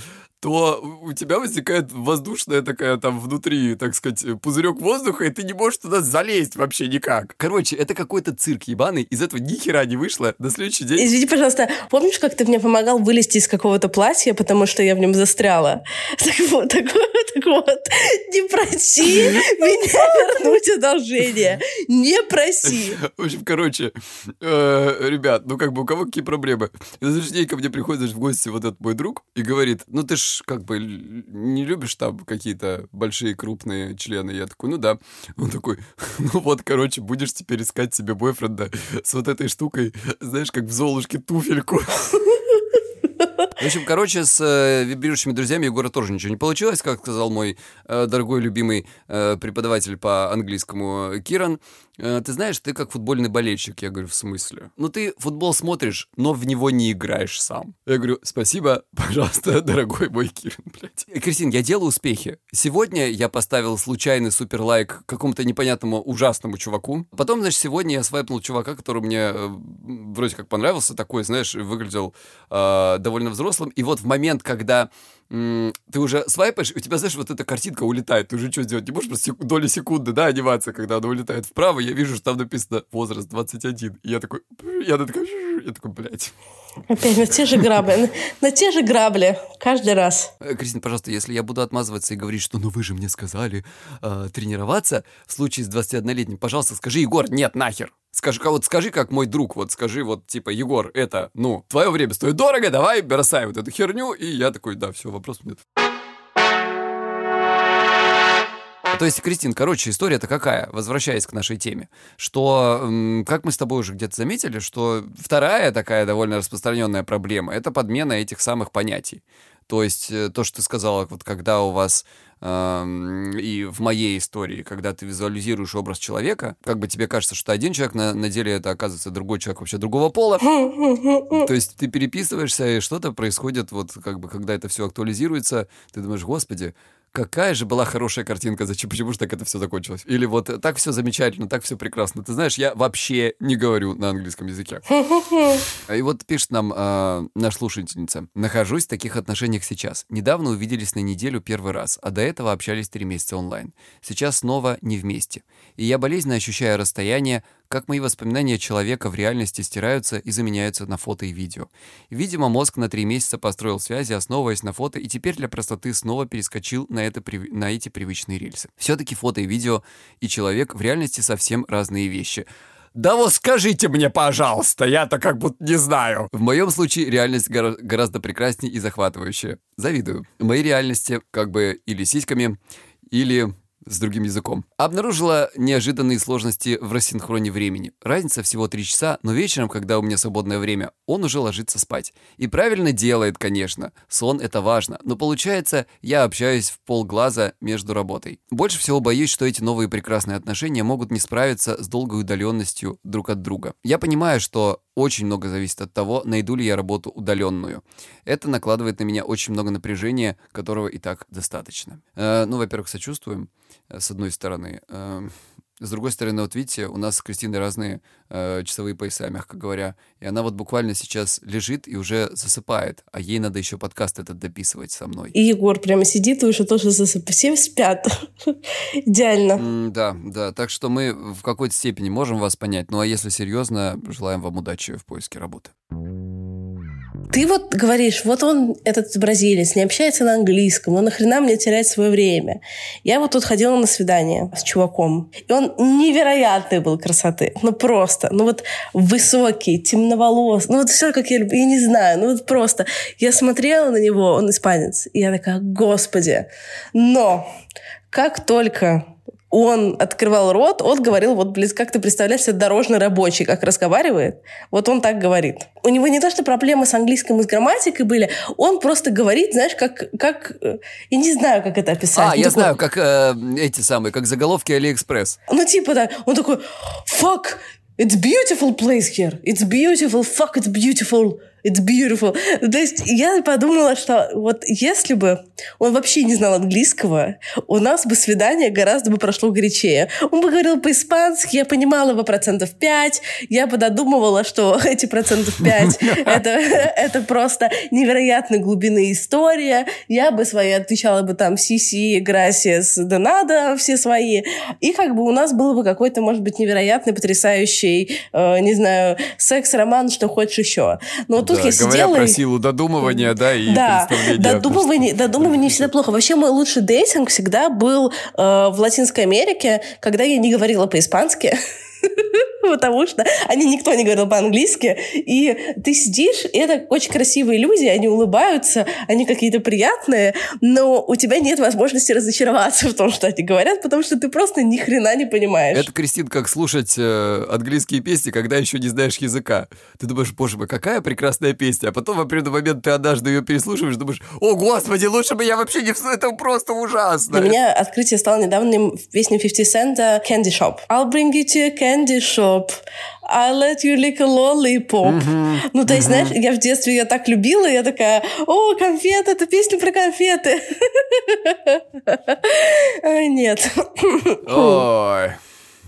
то у тебя возникает воздушная такая там внутри, так сказать, пузырек воздуха, и ты не можешь туда залезть вообще никак. Короче, это какой-то цирк ебаный, из этого ни хера не вышло. На следующий день... Извини, пожалуйста, помнишь, как ты мне помогал вылезти из какого-то платья, потому что я в нем застряла? Так вот, так вот, так вот. Не проси меня вернуть одолжение. Не проси. В общем, короче, э, ребят, ну как бы у кого какие проблемы? На следующий день ко мне приходит значит, в гости вот этот мой друг и говорит, ну ты ж как бы не любишь там какие-то большие крупные члены? Я такой, ну да. Он такой, ну вот, короче, будешь теперь искать себе бойфренда с вот этой штукой, знаешь, как в Золушке туфельку. В общем, короче, с э, вибрирующими друзьями Егора тоже ничего не получилось, как сказал мой э, дорогой любимый э, преподаватель по английскому э, Киран. Э, ты знаешь, ты как футбольный болельщик. Я говорю, в смысле? Ну, ты футбол смотришь, но в него не играешь сам. Я говорю, спасибо, пожалуйста, дорогой мой Киран, блядь. Кристин, я делаю успехи. Сегодня я поставил случайный супер лайк какому-то непонятному ужасному чуваку. Потом, значит, сегодня я свайпнул чувака, который мне э, вроде как понравился, такой, знаешь, выглядел э, довольно взрослым. И вот в момент, когда ты уже свайпаешь, у тебя, знаешь, вот эта картинка улетает, ты уже что сделать не можешь, просто сек- доли секунды, да, анимация, когда она улетает вправо, я вижу, что там написано возраст 21. И я такой, я такой, я такой, блядь. Опять на те же грабли. На, те же грабли. Каждый раз. Э, Кристина, пожалуйста, если я буду отмазываться и говорить, что ну вы же мне сказали э, тренироваться в случае с 21-летним, пожалуйста, скажи, Егор, нет, нахер. Скажи, ка- вот скажи, как мой друг, вот скажи, вот типа, Егор, это, ну, твое время стоит дорого, давай бросай вот эту херню. И я такой, да, все, вопросов нет. То есть, Кристин, короче, история-то какая, возвращаясь к нашей теме, что, как мы с тобой уже где-то заметили, что вторая такая довольно распространенная проблема — это подмена этих самых понятий. То есть, э, то, что ты сказала, вот когда у вас и в моей истории, когда ты визуализируешь образ человека, как бы тебе кажется, что один человек, на, на деле это оказывается другой человек вообще другого пола. То есть ты переписываешься, и что-то происходит, вот как бы, когда это все актуализируется, ты думаешь, господи, какая же была хорошая картинка, зачем, почему же так это все закончилось? Или вот э, так все замечательно, так все прекрасно. Ты знаешь, я вообще не говорю на английском языке. И вот пишет нам э, наша слушательница. Нахожусь в таких отношениях сейчас. Недавно увиделись на неделю первый раз, а до этого общались три месяца онлайн. Сейчас снова не вместе. И я болезненно ощущаю расстояние, как мои воспоминания человека в реальности стираются и заменяются на фото и видео. Видимо, мозг на три месяца построил связи, основываясь на фото, и теперь для простоты снова перескочил на, это, на эти привычные рельсы. Все-таки фото и видео и человек в реальности совсем разные вещи. Да вот скажите мне, пожалуйста, я-то как будто не знаю. В моем случае реальность гора- гораздо прекраснее и захватывающая. Завидую. В моей реальности как бы или сиськами, или с другим языком. Обнаружила неожиданные сложности в рассинхроне времени. Разница всего 3 часа, но вечером, когда у меня свободное время, он уже ложится спать. И правильно делает, конечно. Сон — это важно. Но получается, я общаюсь в полглаза между работой. Больше всего боюсь, что эти новые прекрасные отношения могут не справиться с долгой удаленностью друг от друга. Я понимаю, что очень много зависит от того, найду ли я работу удаленную. Это накладывает на меня очень много напряжения, которого и так достаточно. Э, ну, во-первых, сочувствуем, с одной стороны. Э, с другой стороны, вот видите, у нас с Кристиной разные э, часовые пояса, мягко говоря. И она вот буквально сейчас лежит и уже засыпает, а ей надо еще подкаст этот дописывать со мной. И Егор прямо сидит и уже тоже засыпает. Все спят. Идеально. М, Да, да, так что мы в какой-то степени можем вас понять. Ну а если серьезно, желаем вам удачи в поиске работы. Ты вот говоришь, вот он, этот бразилец, не общается на английском, ну нахрена мне терять свое время? Я вот тут ходила на свидание с чуваком, и он невероятной был красоты, ну просто, ну вот высокий, темноволос, ну вот все как я люблю, я не знаю, ну вот просто. Я смотрела на него, он испанец, и я такая, господи. Но как только он открывал рот, он говорил, вот, блин, как ты представляешь себе дорожный рабочий, как разговаривает? Вот он так говорит. У него не то, что проблемы с английским и с грамматикой были, он просто говорит, знаешь, как, как я не знаю, как это описать. А, Он я такой, знаю, как э, эти самые, как заголовки Алиэкспресс. Ну, типа, да, он такой, fuck, it's beautiful place here, it's beautiful, fuck, it's beautiful, It's beautiful. То есть я подумала, что вот если бы он вообще не знал английского, у нас бы свидание гораздо бы прошло горячее. Он бы говорил по-испански, я понимала бы процентов 5, я бы додумывала, что эти процентов 5 это, это просто невероятной глубины история. Я бы свои отвечала бы там Сиси, Грасиас, да все свои. И как бы у нас был бы какой-то, может быть, невероятный, потрясающий, э, не знаю, секс-роман, что хочешь еще. Но вот тут Да, я говоря сидела... про силу додумывания, да, и да, представления. додумывание, додумывание всегда плохо. Вообще мой лучший дейтинг всегда был э, в Латинской Америке, когда я не говорила по-испански. Потому что они никто не говорил по-английски. И ты сидишь, и это очень красивые люди, они улыбаются, они какие-то приятные, но у тебя нет возможности разочароваться в том, что они говорят, потому что ты просто ни хрена не понимаешь. Это, Кристин, как слушать э, английские песни, когда еще не знаешь языка. Ты думаешь, боже мой, какая прекрасная песня. А потом в определенный момент ты однажды ее переслушиваешь, думаешь, о, господи, лучше бы я вообще не... Это просто ужасно. Для меня открытие стало недавним в песне 50 Cent Candy Shop. I'll bring you to a candy shop. I'll let you lick a lollipop. Ну, то есть, знаешь, я в детстве ее так любила, я такая, о, конфеты, это песня про конфеты. Ай, Нет. Ой.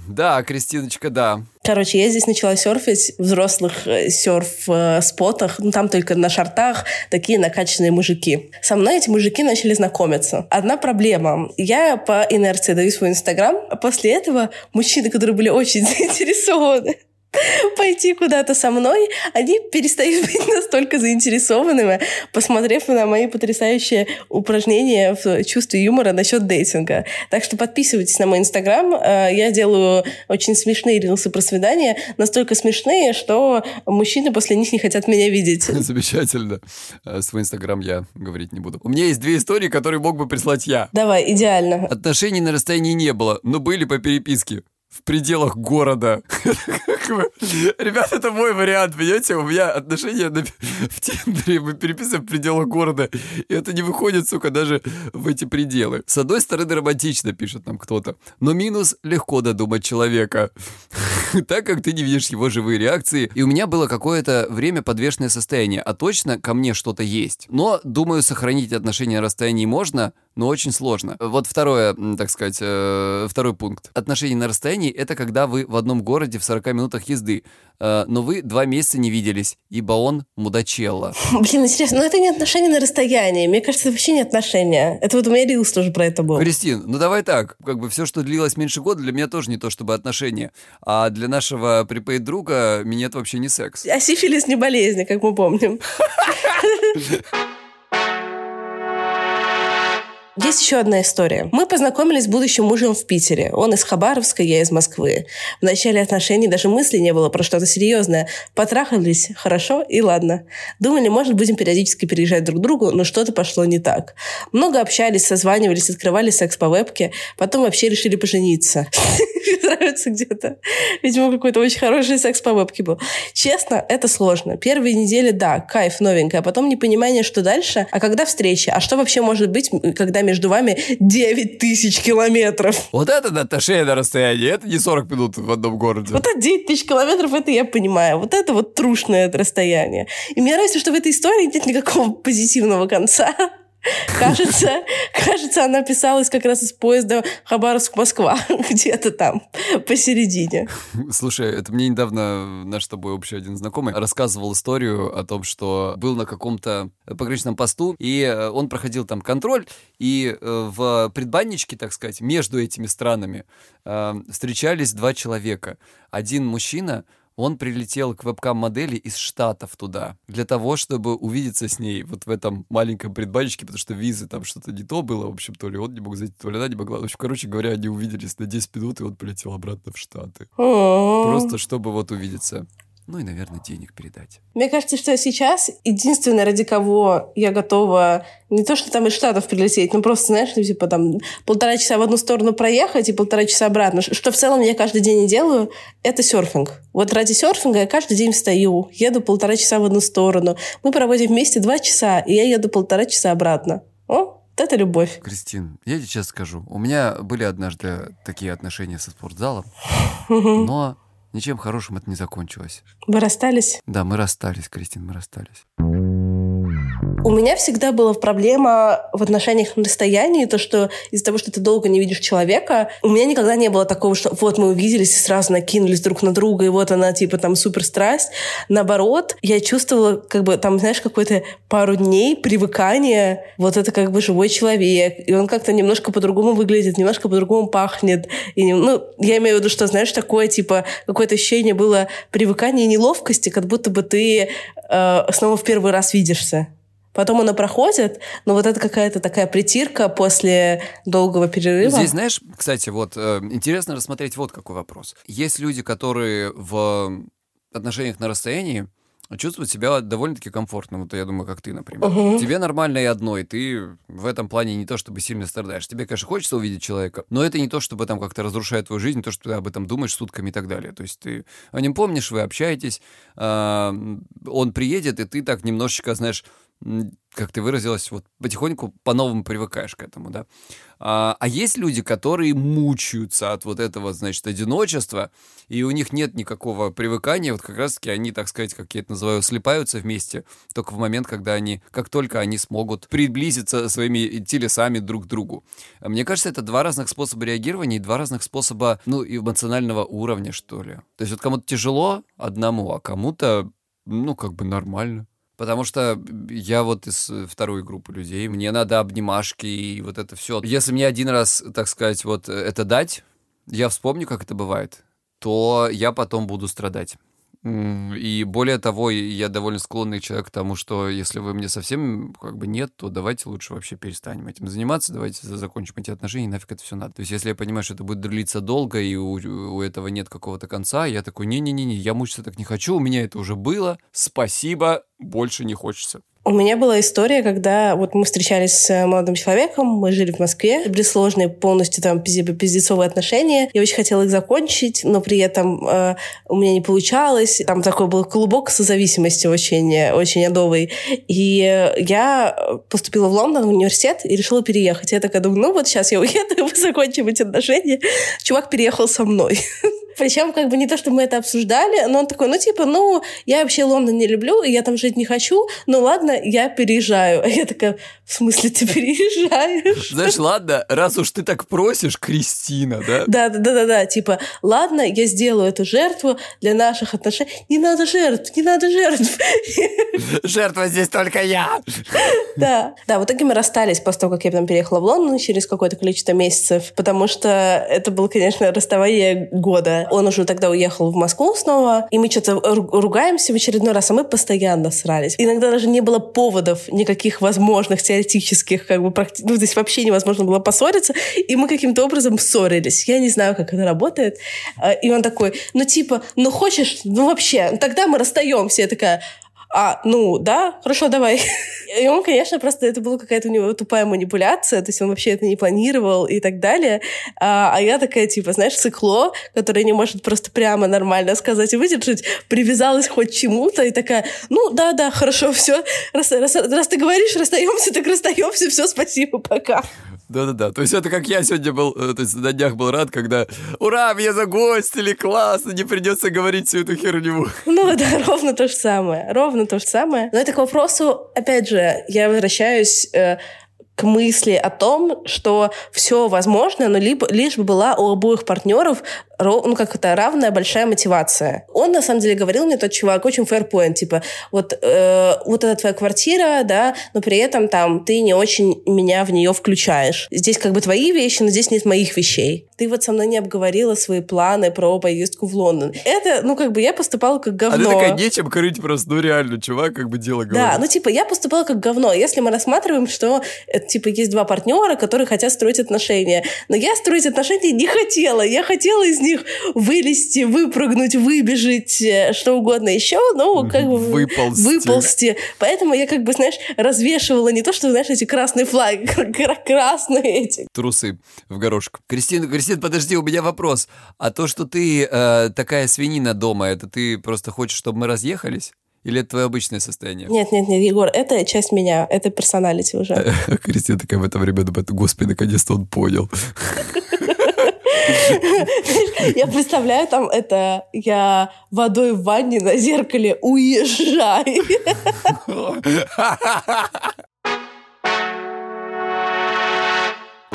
Да, Кристиночка, да. Короче, я здесь начала серфить в взрослых э, серф-спотах. Ну, там только на шортах такие накачанные мужики. Со мной эти мужики начали знакомиться. Одна проблема. Я по инерции даю свой инстаграм, а после этого мужчины, которые были очень заинтересованы пойти куда-то со мной, они перестают быть настолько заинтересованными, посмотрев на мои потрясающие упражнения в чувстве юмора насчет дейтинга. Так что подписывайтесь на мой инстаграм. Э, Я делаю очень смешные рилсы про свидания, настолько смешные, что мужчины после них не хотят меня видеть. Замечательно. Э, Свой инстаграм я говорить не буду. У меня есть две истории, которые мог бы прислать я. Давай, идеально. Отношений на расстоянии не было, но были по переписке. В пределах города. Ребят, это мой вариант, понимаете? У меня отношения в Тиндере, мы переписываем в пределах города, и это не выходит, сука, даже в эти пределы. С одной стороны, романтично, пишет нам кто-то, но минус легко додумать человека. Так как ты не видишь его живые реакции, и у меня было какое-то время подвешенное состояние, а точно ко мне что-то есть. Но, думаю, сохранить отношения на расстоянии можно, но очень сложно. Вот второе, так сказать, э, второй пункт. Отношения на расстоянии — это когда вы в одном городе в 40 минутах езды, э, но вы два месяца не виделись, ибо он мудачелло. Блин, интересно, но это не отношения на расстоянии. Мне кажется, это вообще не отношения. Это вот у меня рилс тоже про это был. Кристин, ну давай так, как бы все, что длилось меньше года, для меня тоже не то чтобы отношения, а для нашего припейд друга минет вообще не секс. А сифилис не болезнь, как мы помним. Есть еще одна история. Мы познакомились с будущим мужем в Питере. Он из Хабаровска, я из Москвы. В начале отношений даже мысли не было про что-то серьезное. Потрахались хорошо и ладно. Думали, может, будем периодически переезжать друг к другу, но что-то пошло не так. Много общались, созванивались, открывали секс по вебке. Потом вообще решили пожениться. Нравится где-то. Видимо, какой-то очень хороший секс по вебке был. Честно, это сложно. Первые недели, да, кайф, новенькое. А потом непонимание, что дальше. А когда встречи? А что вообще может быть, когда между вами 9 тысяч километров? Вот это на отношения на расстоянии, это не 40 минут в одном городе. Вот это 9 тысяч километров, это я понимаю. Вот это вот трушное расстояние. И мне нравится, что в этой истории нет никакого позитивного конца. Кажется, кажется, она писалась как раз из поезда Хабаровск-Москва, где-то там, посередине. Слушай, это мне недавно наш с тобой общий один знакомый рассказывал историю о том, что был на каком-то пограничном посту, и э, он проходил там контроль, и э, в предбанничке, так сказать, между этими странами э, встречались два человека. Один мужчина, он прилетел к вебкам-модели из Штатов туда, для того, чтобы увидеться с ней вот в этом маленьком предбанчике, потому что визы там что-то не то было, в общем, то ли он не мог зайти, то ли она не могла. В общем, короче говоря, они увиделись на 10 минут, и он полетел обратно в Штаты. Просто чтобы вот увидеться. Ну и, наверное, денег передать. Мне кажется, что сейчас единственное, ради кого я готова не то, что там из Штатов прилететь, но просто, знаешь, ну, типа там полтора часа в одну сторону проехать и полтора часа обратно, что в целом я каждый день и делаю, это серфинг. Вот ради серфинга я каждый день встаю, еду полтора часа в одну сторону. Мы проводим вместе два часа, и я еду полтора часа обратно. О, вот это любовь. Кристин, я тебе честно скажу, у меня были однажды такие отношения со спортзалом, но Ничем хорошим это не закончилось. Вы расстались? Да, мы расстались, Кристин, мы расстались. У меня всегда была проблема в отношениях на расстоянии, то, что из-за того, что ты долго не видишь человека, у меня никогда не было такого, что вот мы увиделись и сразу накинулись друг на друга, и вот она типа там супер страсть. Наоборот, я чувствовала как бы там, знаешь, какой-то пару дней привыкания, вот это как бы живой человек, и он как-то немножко по-другому выглядит, немножко по-другому пахнет. И, ну, я имею в виду, что, знаешь, такое типа какое-то ощущение было привыкания и неловкости, как будто бы ты э, снова в первый раз видишься. Потом оно проходит, но вот это какая-то такая притирка после долгого перерыва. Здесь, знаешь, кстати, вот э, интересно рассмотреть вот какой вопрос. Есть люди, которые в отношениях на расстоянии чувствуют себя довольно-таки комфортно. Вот я думаю, как ты, например. Мгм. Тебе нормально и одно, и ты в этом плане не то чтобы сильно страдаешь. Тебе, конечно, хочется увидеть человека, но это не то, чтобы там как-то разрушает твою жизнь, не то, что ты об этом думаешь сутками и так далее. То есть ты о нем помнишь, вы общаетесь, а, он приедет, и ты так немножечко, знаешь, как ты выразилась, вот потихоньку по-новому привыкаешь к этому, да. А, а есть люди, которые мучаются от вот этого, значит, одиночества, и у них нет никакого привыкания, вот как раз-таки они, так сказать, как я это называю, слипаются вместе только в момент, когда они, как только они смогут приблизиться своими телесами друг к другу. А Мне кажется, это два разных способа реагирования и два разных способа, ну, эмоционального уровня, что ли. То есть вот кому-то тяжело одному, а кому-то, ну, как бы нормально. Потому что я вот из э, второй группы людей, мне надо обнимашки и вот это все. Если мне один раз, так сказать, вот э, это дать, я вспомню, как это бывает, то я потом буду страдать. И более того, я довольно склонный человек к тому, что если вы мне совсем как бы нет, то давайте лучше вообще перестанем этим заниматься, давайте за- закончим эти отношения, нафиг это все надо. То есть если я понимаю, что это будет длиться долго, и у, у этого нет какого-то конца, я такой, не-не-не, я мучиться так не хочу, у меня это уже было, спасибо, больше не хочется. У меня была история, когда вот мы встречались с молодым человеком, мы жили в Москве, были сложные полностью там пизде- пиздецовые отношения. Я очень хотела их закончить, но при этом э, у меня не получалось. Там такой был клубок созависимости очень, очень адовый. И я поступила в Лондон, в университет, и решила переехать. Я такая думаю, ну вот сейчас я уеду, и мы закончим эти отношения. Чувак переехал со мной. Причем как бы не то, что мы это обсуждали, но он такой, ну типа, ну, я вообще Лондон не люблю, и я там жить не хочу, ну ладно, я переезжаю. А я такая, в смысле ты переезжаешь? Знаешь, ладно, раз уж ты так просишь, Кристина, да? Да, да, да, да, да, типа, ладно, я сделаю эту жертву для наших отношений. Не надо жертв, не надо жертв. Жертва здесь только я. Да. Да, в итоге мы расстались после того, как я там переехала в Лондон через какое-то количество месяцев, потому что это было, конечно, расставание года. Он уже тогда уехал в Москву снова, и мы что-то ру- ругаемся в очередной раз, а мы постоянно срались. Иногда даже не было поводов никаких возможных, теоретических, как бы, практи- ну, здесь вообще невозможно было поссориться, и мы каким-то образом ссорились. Я не знаю, как это работает. А, И он такой, ну, типа, ну, хочешь, ну, вообще, тогда мы расстаемся. Я такая, а, ну, да, хорошо, давай. И он, конечно, просто это была какая-то у него тупая манипуляция, то есть он вообще это не планировал и так далее. А, а я такая, типа, знаешь, цикло, которое не может просто прямо нормально сказать и выдержать, привязалась хоть чему-то и такая, ну, да-да, хорошо, все, раз, раз- раз ты говоришь, расстаемся, так расстаемся, все, спасибо, пока. Да-да-да. То есть это как я сегодня был, э, то есть на днях был рад, когда «Ура, меня загостили, классно, не придется говорить всю эту херню». Ну да, ровно то же самое. Ровно то же самое. Но это к вопросу, опять же, я возвращаюсь э, к мысли о том, что все возможно, но либо, лишь бы была у обоих партнеров ро- ну, как это, равная большая мотивация. Он, на самом деле, говорил мне, тот чувак, очень fair point, типа, вот, э, вот это твоя квартира, да, но при этом там ты не очень меня в нее включаешь. Здесь как бы твои вещи, но здесь нет моих вещей. Ты вот со мной не обговорила свои планы про поездку в Лондон. Это, ну, как бы я поступала как А ты говно. такая, нечем крыть просто, ну реально, чувак как бы дело говорит. Да, ну типа я поступала как говно. Если мы рассматриваем, что типа есть два партнера, которые хотят строить отношения, но я строить отношения не хотела. Я хотела из них вылезти, выпрыгнуть, выбежать, э, что угодно еще, ну как бы Выползти. выползти. Поэтому я как бы, знаешь, развешивала не то, что, знаешь, эти красные флаги, кра- красные эти. Трусы в горошек. Кристина, Кристина, подожди, у меня вопрос. А то, что ты э, такая свинина дома, это ты просто хочешь, чтобы мы разъехались? Или это твое обычное состояние? Нет, нет, нет, Егор, это часть меня, это персоналити уже. Кристина такая в это время думает, господи, наконец-то он понял. Я представляю, там это я водой в ванне на зеркале уезжай.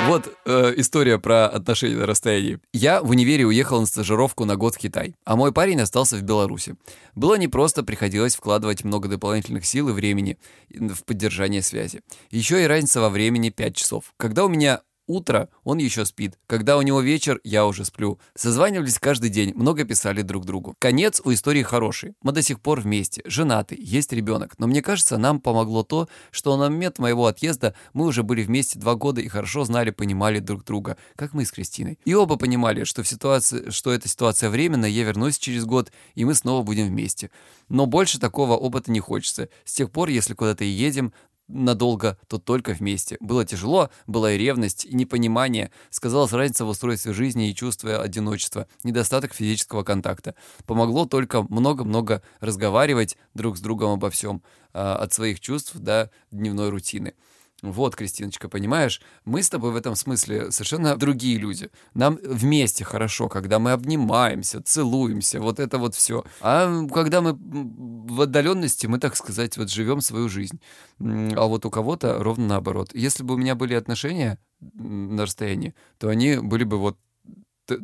Вот э, история про отношения на расстоянии. Я в универе уехал на стажировку на год в Китай, а мой парень остался в Беларуси. Было непросто, приходилось вкладывать много дополнительных сил и времени в поддержание связи. Еще и разница во времени 5 часов. Когда у меня утро, он еще спит. Когда у него вечер, я уже сплю. Созванивались каждый день, много писали друг другу. Конец у истории хороший. Мы до сих пор вместе, женаты, есть ребенок. Но мне кажется, нам помогло то, что на момент моего отъезда мы уже были вместе два года и хорошо знали, понимали друг друга, как мы с Кристиной. И оба понимали, что, в ситуации, что эта ситуация временная, я вернусь через год, и мы снова будем вместе. Но больше такого опыта не хочется. С тех пор, если куда-то и едем, надолго, то только вместе. Было тяжело, была и ревность, и непонимание, сказалась разница в устройстве жизни и чувстве одиночества, недостаток физического контакта. Помогло только много-много разговаривать друг с другом обо всем, а, от своих чувств до дневной рутины. Вот, Кристиночка, понимаешь, мы с тобой в этом смысле совершенно другие люди. Нам вместе хорошо, когда мы обнимаемся, целуемся, вот это вот все. А когда мы в отдаленности, мы, так сказать, вот живем свою жизнь. А вот у кого-то ровно наоборот. Если бы у меня были отношения на расстоянии, то они были бы вот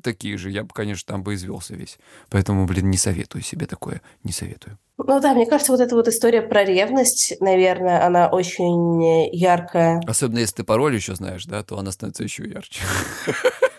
такие же. Я бы, конечно, там бы извелся весь. Поэтому, блин, не советую себе такое. Не советую. Ну да, мне кажется, вот эта вот история про ревность, наверное, она очень яркая. Особенно если ты пароль еще знаешь, да, то она становится еще ярче.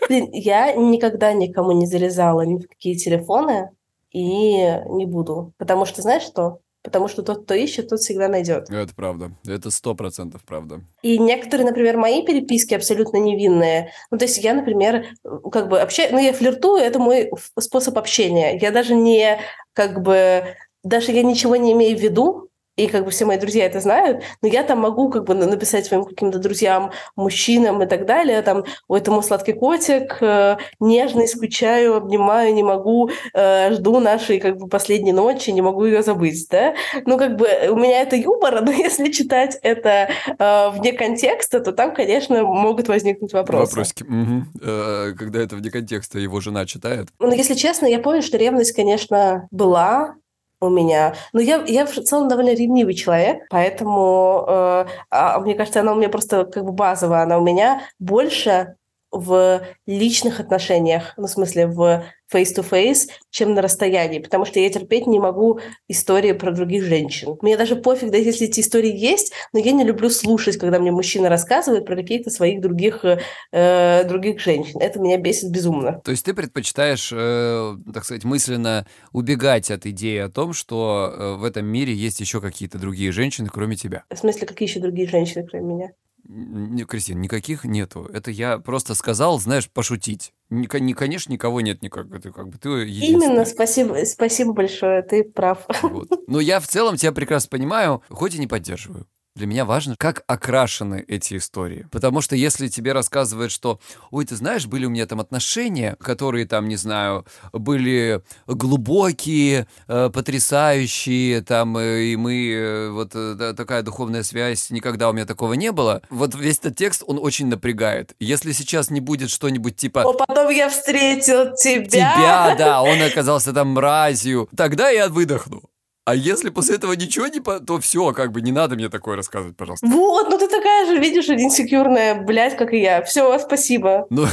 Блин, я никогда никому не залезала ни в какие телефоны и не буду. Потому что, знаешь что? Потому что тот, кто ищет, тот всегда найдет. Это правда. Это сто процентов правда. И некоторые, например, мои переписки абсолютно невинные. Ну, то есть я, например, как бы общаюсь... Ну, я флиртую, это мой способ общения. Я даже не как бы даже я ничего не имею в виду, и как бы все мои друзья это знают, но я там могу как бы написать своим каким-то друзьям, мужчинам и так далее, там, ой, это мой сладкий котик, э, нежный, скучаю, обнимаю, не могу, э, жду нашей как бы последней ночи, не могу ее забыть, да? Ну, как бы у меня это юмор, но если читать это э, вне контекста, то там, конечно, могут возникнуть вопросы. Вопросики. Угу. Э, когда это вне контекста его жена читает. Ну, если честно, я помню, что ревность, конечно, была, у меня. Но я, я в целом довольно ревнивый человек, поэтому, э, а, мне кажется, она у меня просто как бы базовая, она у меня больше в личных отношениях, ну, в смысле, в face-to-face, чем на расстоянии, потому что я терпеть не могу истории про других женщин. Мне даже пофиг, да, если эти истории есть, но я не люблю слушать, когда мне мужчина рассказывает про каких-то своих других, э, других женщин. Это меня бесит безумно. То есть ты предпочитаешь, э, так сказать, мысленно убегать от идеи о том, что э, в этом мире есть еще какие-то другие женщины, кроме тебя? В смысле, какие еще другие женщины, кроме меня? Не, Кристина, никаких нету. Это я просто сказал, знаешь, пошутить. Ни, ни, конечно, никого нет никак. Это как бы ты Именно, спасибо, спасибо большое, ты прав. Вот. Но я в целом тебя прекрасно понимаю, хоть и не поддерживаю для меня важно, как окрашены эти истории. Потому что если тебе рассказывают, что, ой, ты знаешь, были у меня там отношения, которые там, не знаю, были глубокие, э, потрясающие, там, э, и мы, э, вот э, такая духовная связь, никогда у меня такого не было. Вот весь этот текст, он очень напрягает. Если сейчас не будет что-нибудь типа... О, потом я встретил тебя. Тебя, да, он оказался там мразью. Тогда я выдохну. А если после этого ничего не... По... То все, как бы не надо мне такое рассказывать, пожалуйста. Вот, ну ты такая же, видишь, инсекьюрная, блядь, как и я. Все, спасибо. Ну...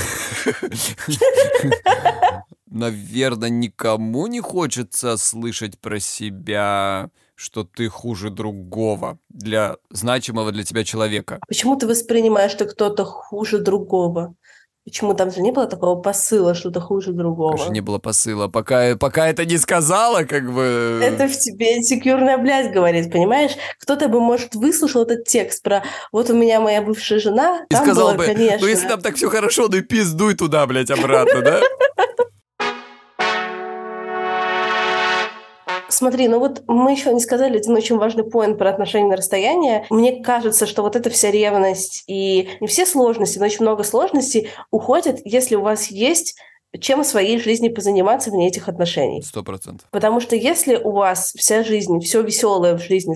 Наверное, никому не хочется слышать про себя что ты хуже другого для значимого для тебя человека. Почему ты воспринимаешь, что кто-то хуже другого? Почему там же не было такого посыла, что-то хуже другого? Конечно, не было посыла. Пока, пока это не сказала, как бы... Это в тебе секьюрная блядь говорит, понимаешь? Кто-то бы, может, выслушал этот текст про «Вот у меня моя бывшая жена». И сказал было, бы, конечно... ну если там так все хорошо, ну и пиздуй туда, блядь, обратно, да? Смотри, ну вот мы еще не сказали один очень важный поинт про отношения на расстояние. Мне кажется, что вот эта вся ревность и не все сложности, но очень много сложностей уходят, если у вас есть чем в своей жизни позаниматься вне этих отношений. Сто процентов. Потому что если у вас вся жизнь, все веселое в жизни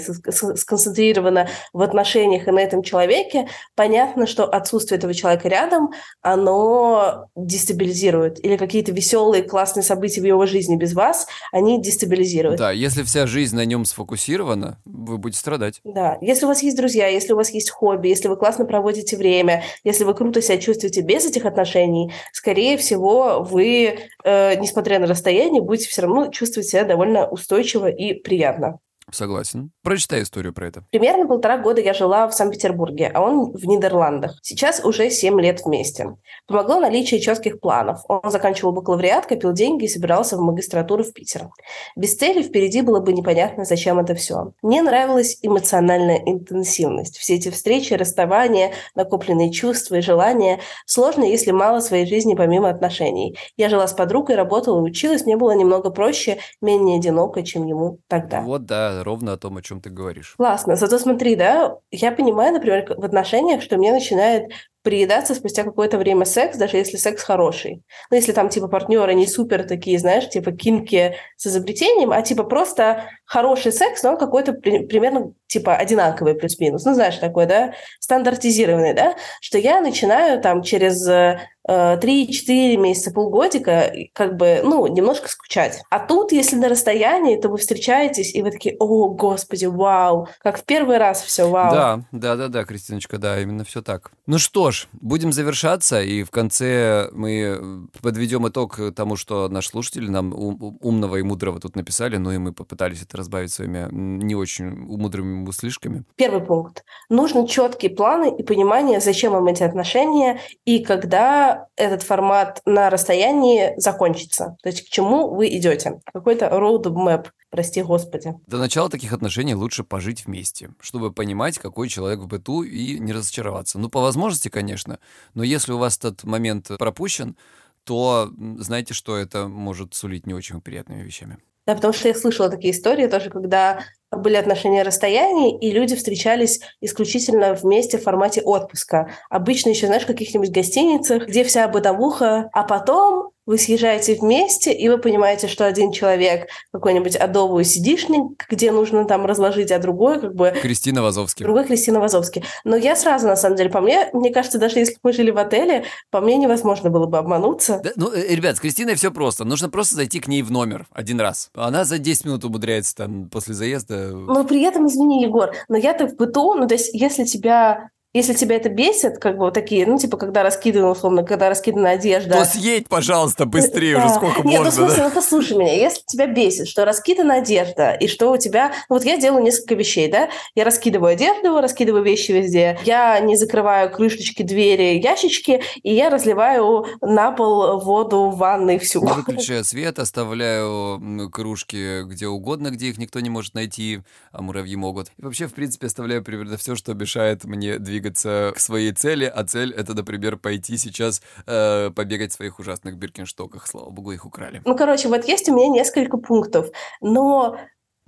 сконцентрировано в отношениях и на этом человеке, понятно, что отсутствие этого человека рядом, оно дестабилизирует. Или какие-то веселые, классные события в его жизни без вас, они дестабилизируют. Да, если вся жизнь на нем сфокусирована, вы будете страдать. Да, если у вас есть друзья, если у вас есть хобби, если вы классно проводите время, если вы круто себя чувствуете без этих отношений, скорее всего, вы, э, несмотря на расстояние, будете все равно чувствовать себя довольно устойчиво и приятно. Согласен. Прочитай историю про это. Примерно полтора года я жила в Санкт-Петербурге, а он в Нидерландах. Сейчас уже семь лет вместе. Помогло наличие четких планов. Он заканчивал бакалавриат, копил деньги и собирался в магистратуру в Питер. Без цели впереди было бы непонятно, зачем это все. Мне нравилась эмоциональная интенсивность. Все эти встречи, расставания, накопленные чувства и желания. Сложно, если мало своей жизни помимо отношений. Я жила с подругой, работала и училась. Мне было немного проще, менее одиноко, чем ему тогда. Вот, да, ровно о том, о чем ты говоришь. Классно. Зато смотри, да, я понимаю, например, в отношениях, что мне начинает приедаться спустя какое-то время секс, даже если секс хороший. Ну, если там, типа, партнеры не супер такие, знаешь, типа, кинки с изобретением, а, типа, просто хороший секс, но он какой-то при- примерно, типа, одинаковый плюс-минус. Ну, знаешь, такой, да, стандартизированный, да, что я начинаю там через э, 3-4 месяца, полгодика, как бы, ну, немножко скучать. А тут, если на расстоянии, то вы встречаетесь, и вы такие, о, господи, вау, как в первый раз все, вау. Да, да, да, да, Кристиночка, да, именно все так. Ну что ж, будем завершаться, и в конце мы подведем итог тому, что наши слушатели нам ум- умного и мудрого тут написали, но и мы попытались это разбавить своими не очень мудрыми мыслишками. Первый пункт. Нужны четкие планы и понимание, зачем вам эти отношения и когда этот формат на расстоянии закончится. То есть к чему вы идете. Какой-то roadmap, прости господи. До начала таких отношений лучше пожить вместе, чтобы понимать, какой человек в быту и не разочароваться. Ну, по возможности, конечно, но если у вас этот момент пропущен, то м, знайте, что это может сулить не очень приятными вещами. Да, потому что я слышала такие истории тоже, когда были отношения расстояния, и люди встречались исключительно вместе в формате отпуска. Обычно еще, знаешь, в каких-нибудь гостиницах, где вся бытовуха, а потом вы съезжаете вместе, и вы понимаете, что один человек какой-нибудь адовый сидишник, где нужно там разложить, а другой как бы Кристина Вазовский. другой Кристина Вазовский. Но я сразу, на самом деле, по мне, мне кажется, даже если бы мы жили в отеле, по мне невозможно было бы обмануться. Да, ну, э, ребят, с Кристиной все просто. Нужно просто зайти к ней в номер один раз. Она за 10 минут умудряется там после заезда. Но при этом, извини, Егор, но я-то в быту, ну, то есть, если тебя если тебя это бесит, как бы вот такие, ну, типа, когда раскидана, условно, когда раскидана одежда. То съедь, пожалуйста, быстрее уже, сколько Нет, ну, в можно. смысле, да? ну, послушай меня, если тебя бесит, что раскидана одежда, и что у тебя... Ну, вот я делаю несколько вещей, да? Я раскидываю одежду, раскидываю вещи везде, я не закрываю крышечки, двери, ящички, и я разливаю на пол воду в ванной всю. Выключаю свет, оставляю кружки где угодно, где их никто не может найти, а муравьи могут. И вообще, в принципе, оставляю примерно все, что мешает мне двигаться к своей цели, а цель — это, например, пойти сейчас э, побегать в своих ужасных биркинштоках. Слава богу, их украли. Ну, короче, вот есть у меня несколько пунктов, но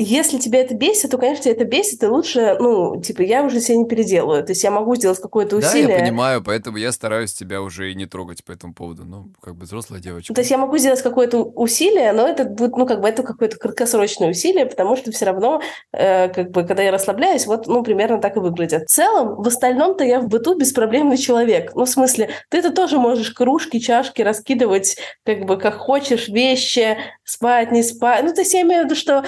если тебя это бесит, то, конечно, тебя это бесит, и лучше, ну, типа, я уже себя не переделаю. То есть я могу сделать какое-то Да, усилие. я понимаю, поэтому я стараюсь тебя уже и не трогать по этому поводу. Ну, как бы взрослая девочка. То есть я могу сделать какое-то усилие, но это будет, ну, как бы это какое-то краткосрочное усилие, потому что все равно, э, как бы, когда я расслабляюсь, вот, ну, примерно так и выглядит. В целом, в остальном-то я в быту беспроблемный человек. Ну, в смысле, ты это тоже можешь кружки, чашки раскидывать, как бы, как хочешь, вещи, спать, не спать. Ну, то есть я имею в виду, что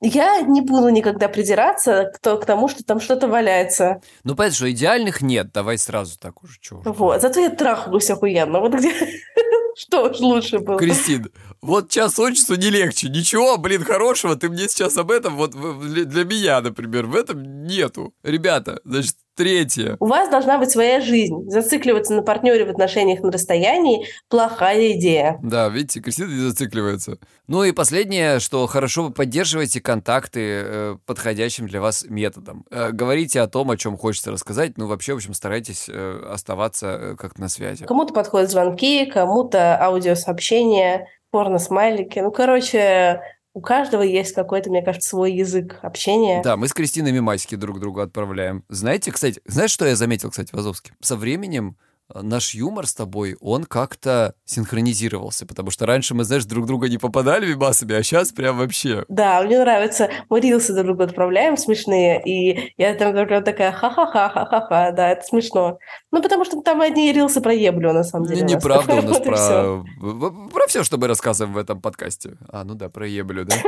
я не буду никогда придираться к, к тому, что там что-то валяется. Ну, понятно, что идеальных нет. Давай сразу так уже. Уж. Вот. Зато я трахаюсь охуенно. Вот где... Что ж лучше было? Кристин, вот час от часу не легче. Ничего, блин, хорошего ты мне сейчас об этом, вот для меня, например, в этом нету. Ребята, значит, третье. У вас должна быть своя жизнь. Зацикливаться на партнере в отношениях на расстоянии – плохая идея. Да, видите, Кристина не зацикливается. Ну и последнее, что хорошо вы поддерживаете контакты э, подходящим для вас методом. Э, говорите о том, о чем хочется рассказать. Ну, вообще, в общем, старайтесь э, оставаться э, как-то на связи. Кому-то подходят звонки, кому-то аудиосообщения, порно-смайлики. Ну, короче, у каждого есть какой-то, мне кажется, свой язык общения. Да, мы с Кристиной мемасики друг другу отправляем. Знаете, кстати, знаешь, что я заметил, кстати, в Азовске? Со временем наш юмор с тобой, он как-то синхронизировался, потому что раньше мы, знаешь, друг друга не попадали мимасами, а сейчас прям вообще. Да, мне нравится. Мы рилсы друг другу отправляем смешные, и я там прям такая ха-ха-ха-ха-ха-ха, да, это смешно. Ну, потому что там одни рилсы про еблю, на самом деле. Не, неправда у нас про... Про все, что мы рассказываем в этом подкасте. А, ну да, про еблю, да?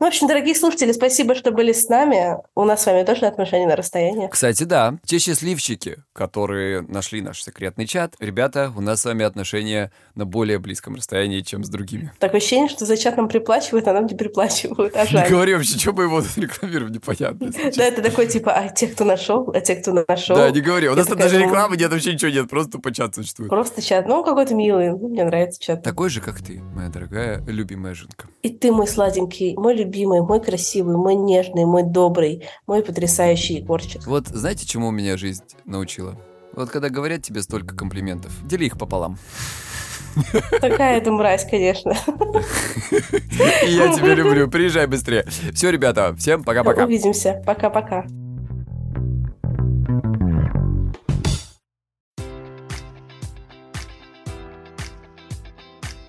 В общем, дорогие слушатели, спасибо, что были с нами. У нас с вами тоже отношения на расстоянии. Кстати, да, те счастливчики, которые нашли наш секретный чат, ребята, у нас с вами отношения на более близком расстоянии, чем с другими. Такое ощущение, что за чат нам приплачивают, а нам не приплачивают. А Не жаль. говори вообще, что мы его рекламируем, непонятно. Да, это такой типа, а те, кто нашел, а те, кто нашел. Да, не говори. У нас такая даже рекламы нет, вообще ничего нет, просто тупо чат существует. Просто чат. Ну, какой-то милый. Мне нравится чат. Такой же, как ты, моя дорогая, любимая жинка. И ты мой сладенький, мой любимый, мой красивый, мой нежный, мой добрый, мой потрясающий Егорчик. Вот знаете, чему меня жизнь научила? Вот когда говорят тебе столько комплиментов, дели их пополам. Такая ты мразь, конечно. Я тебя люблю. Приезжай быстрее. Все, ребята, всем пока-пока. Увидимся. Пока-пока.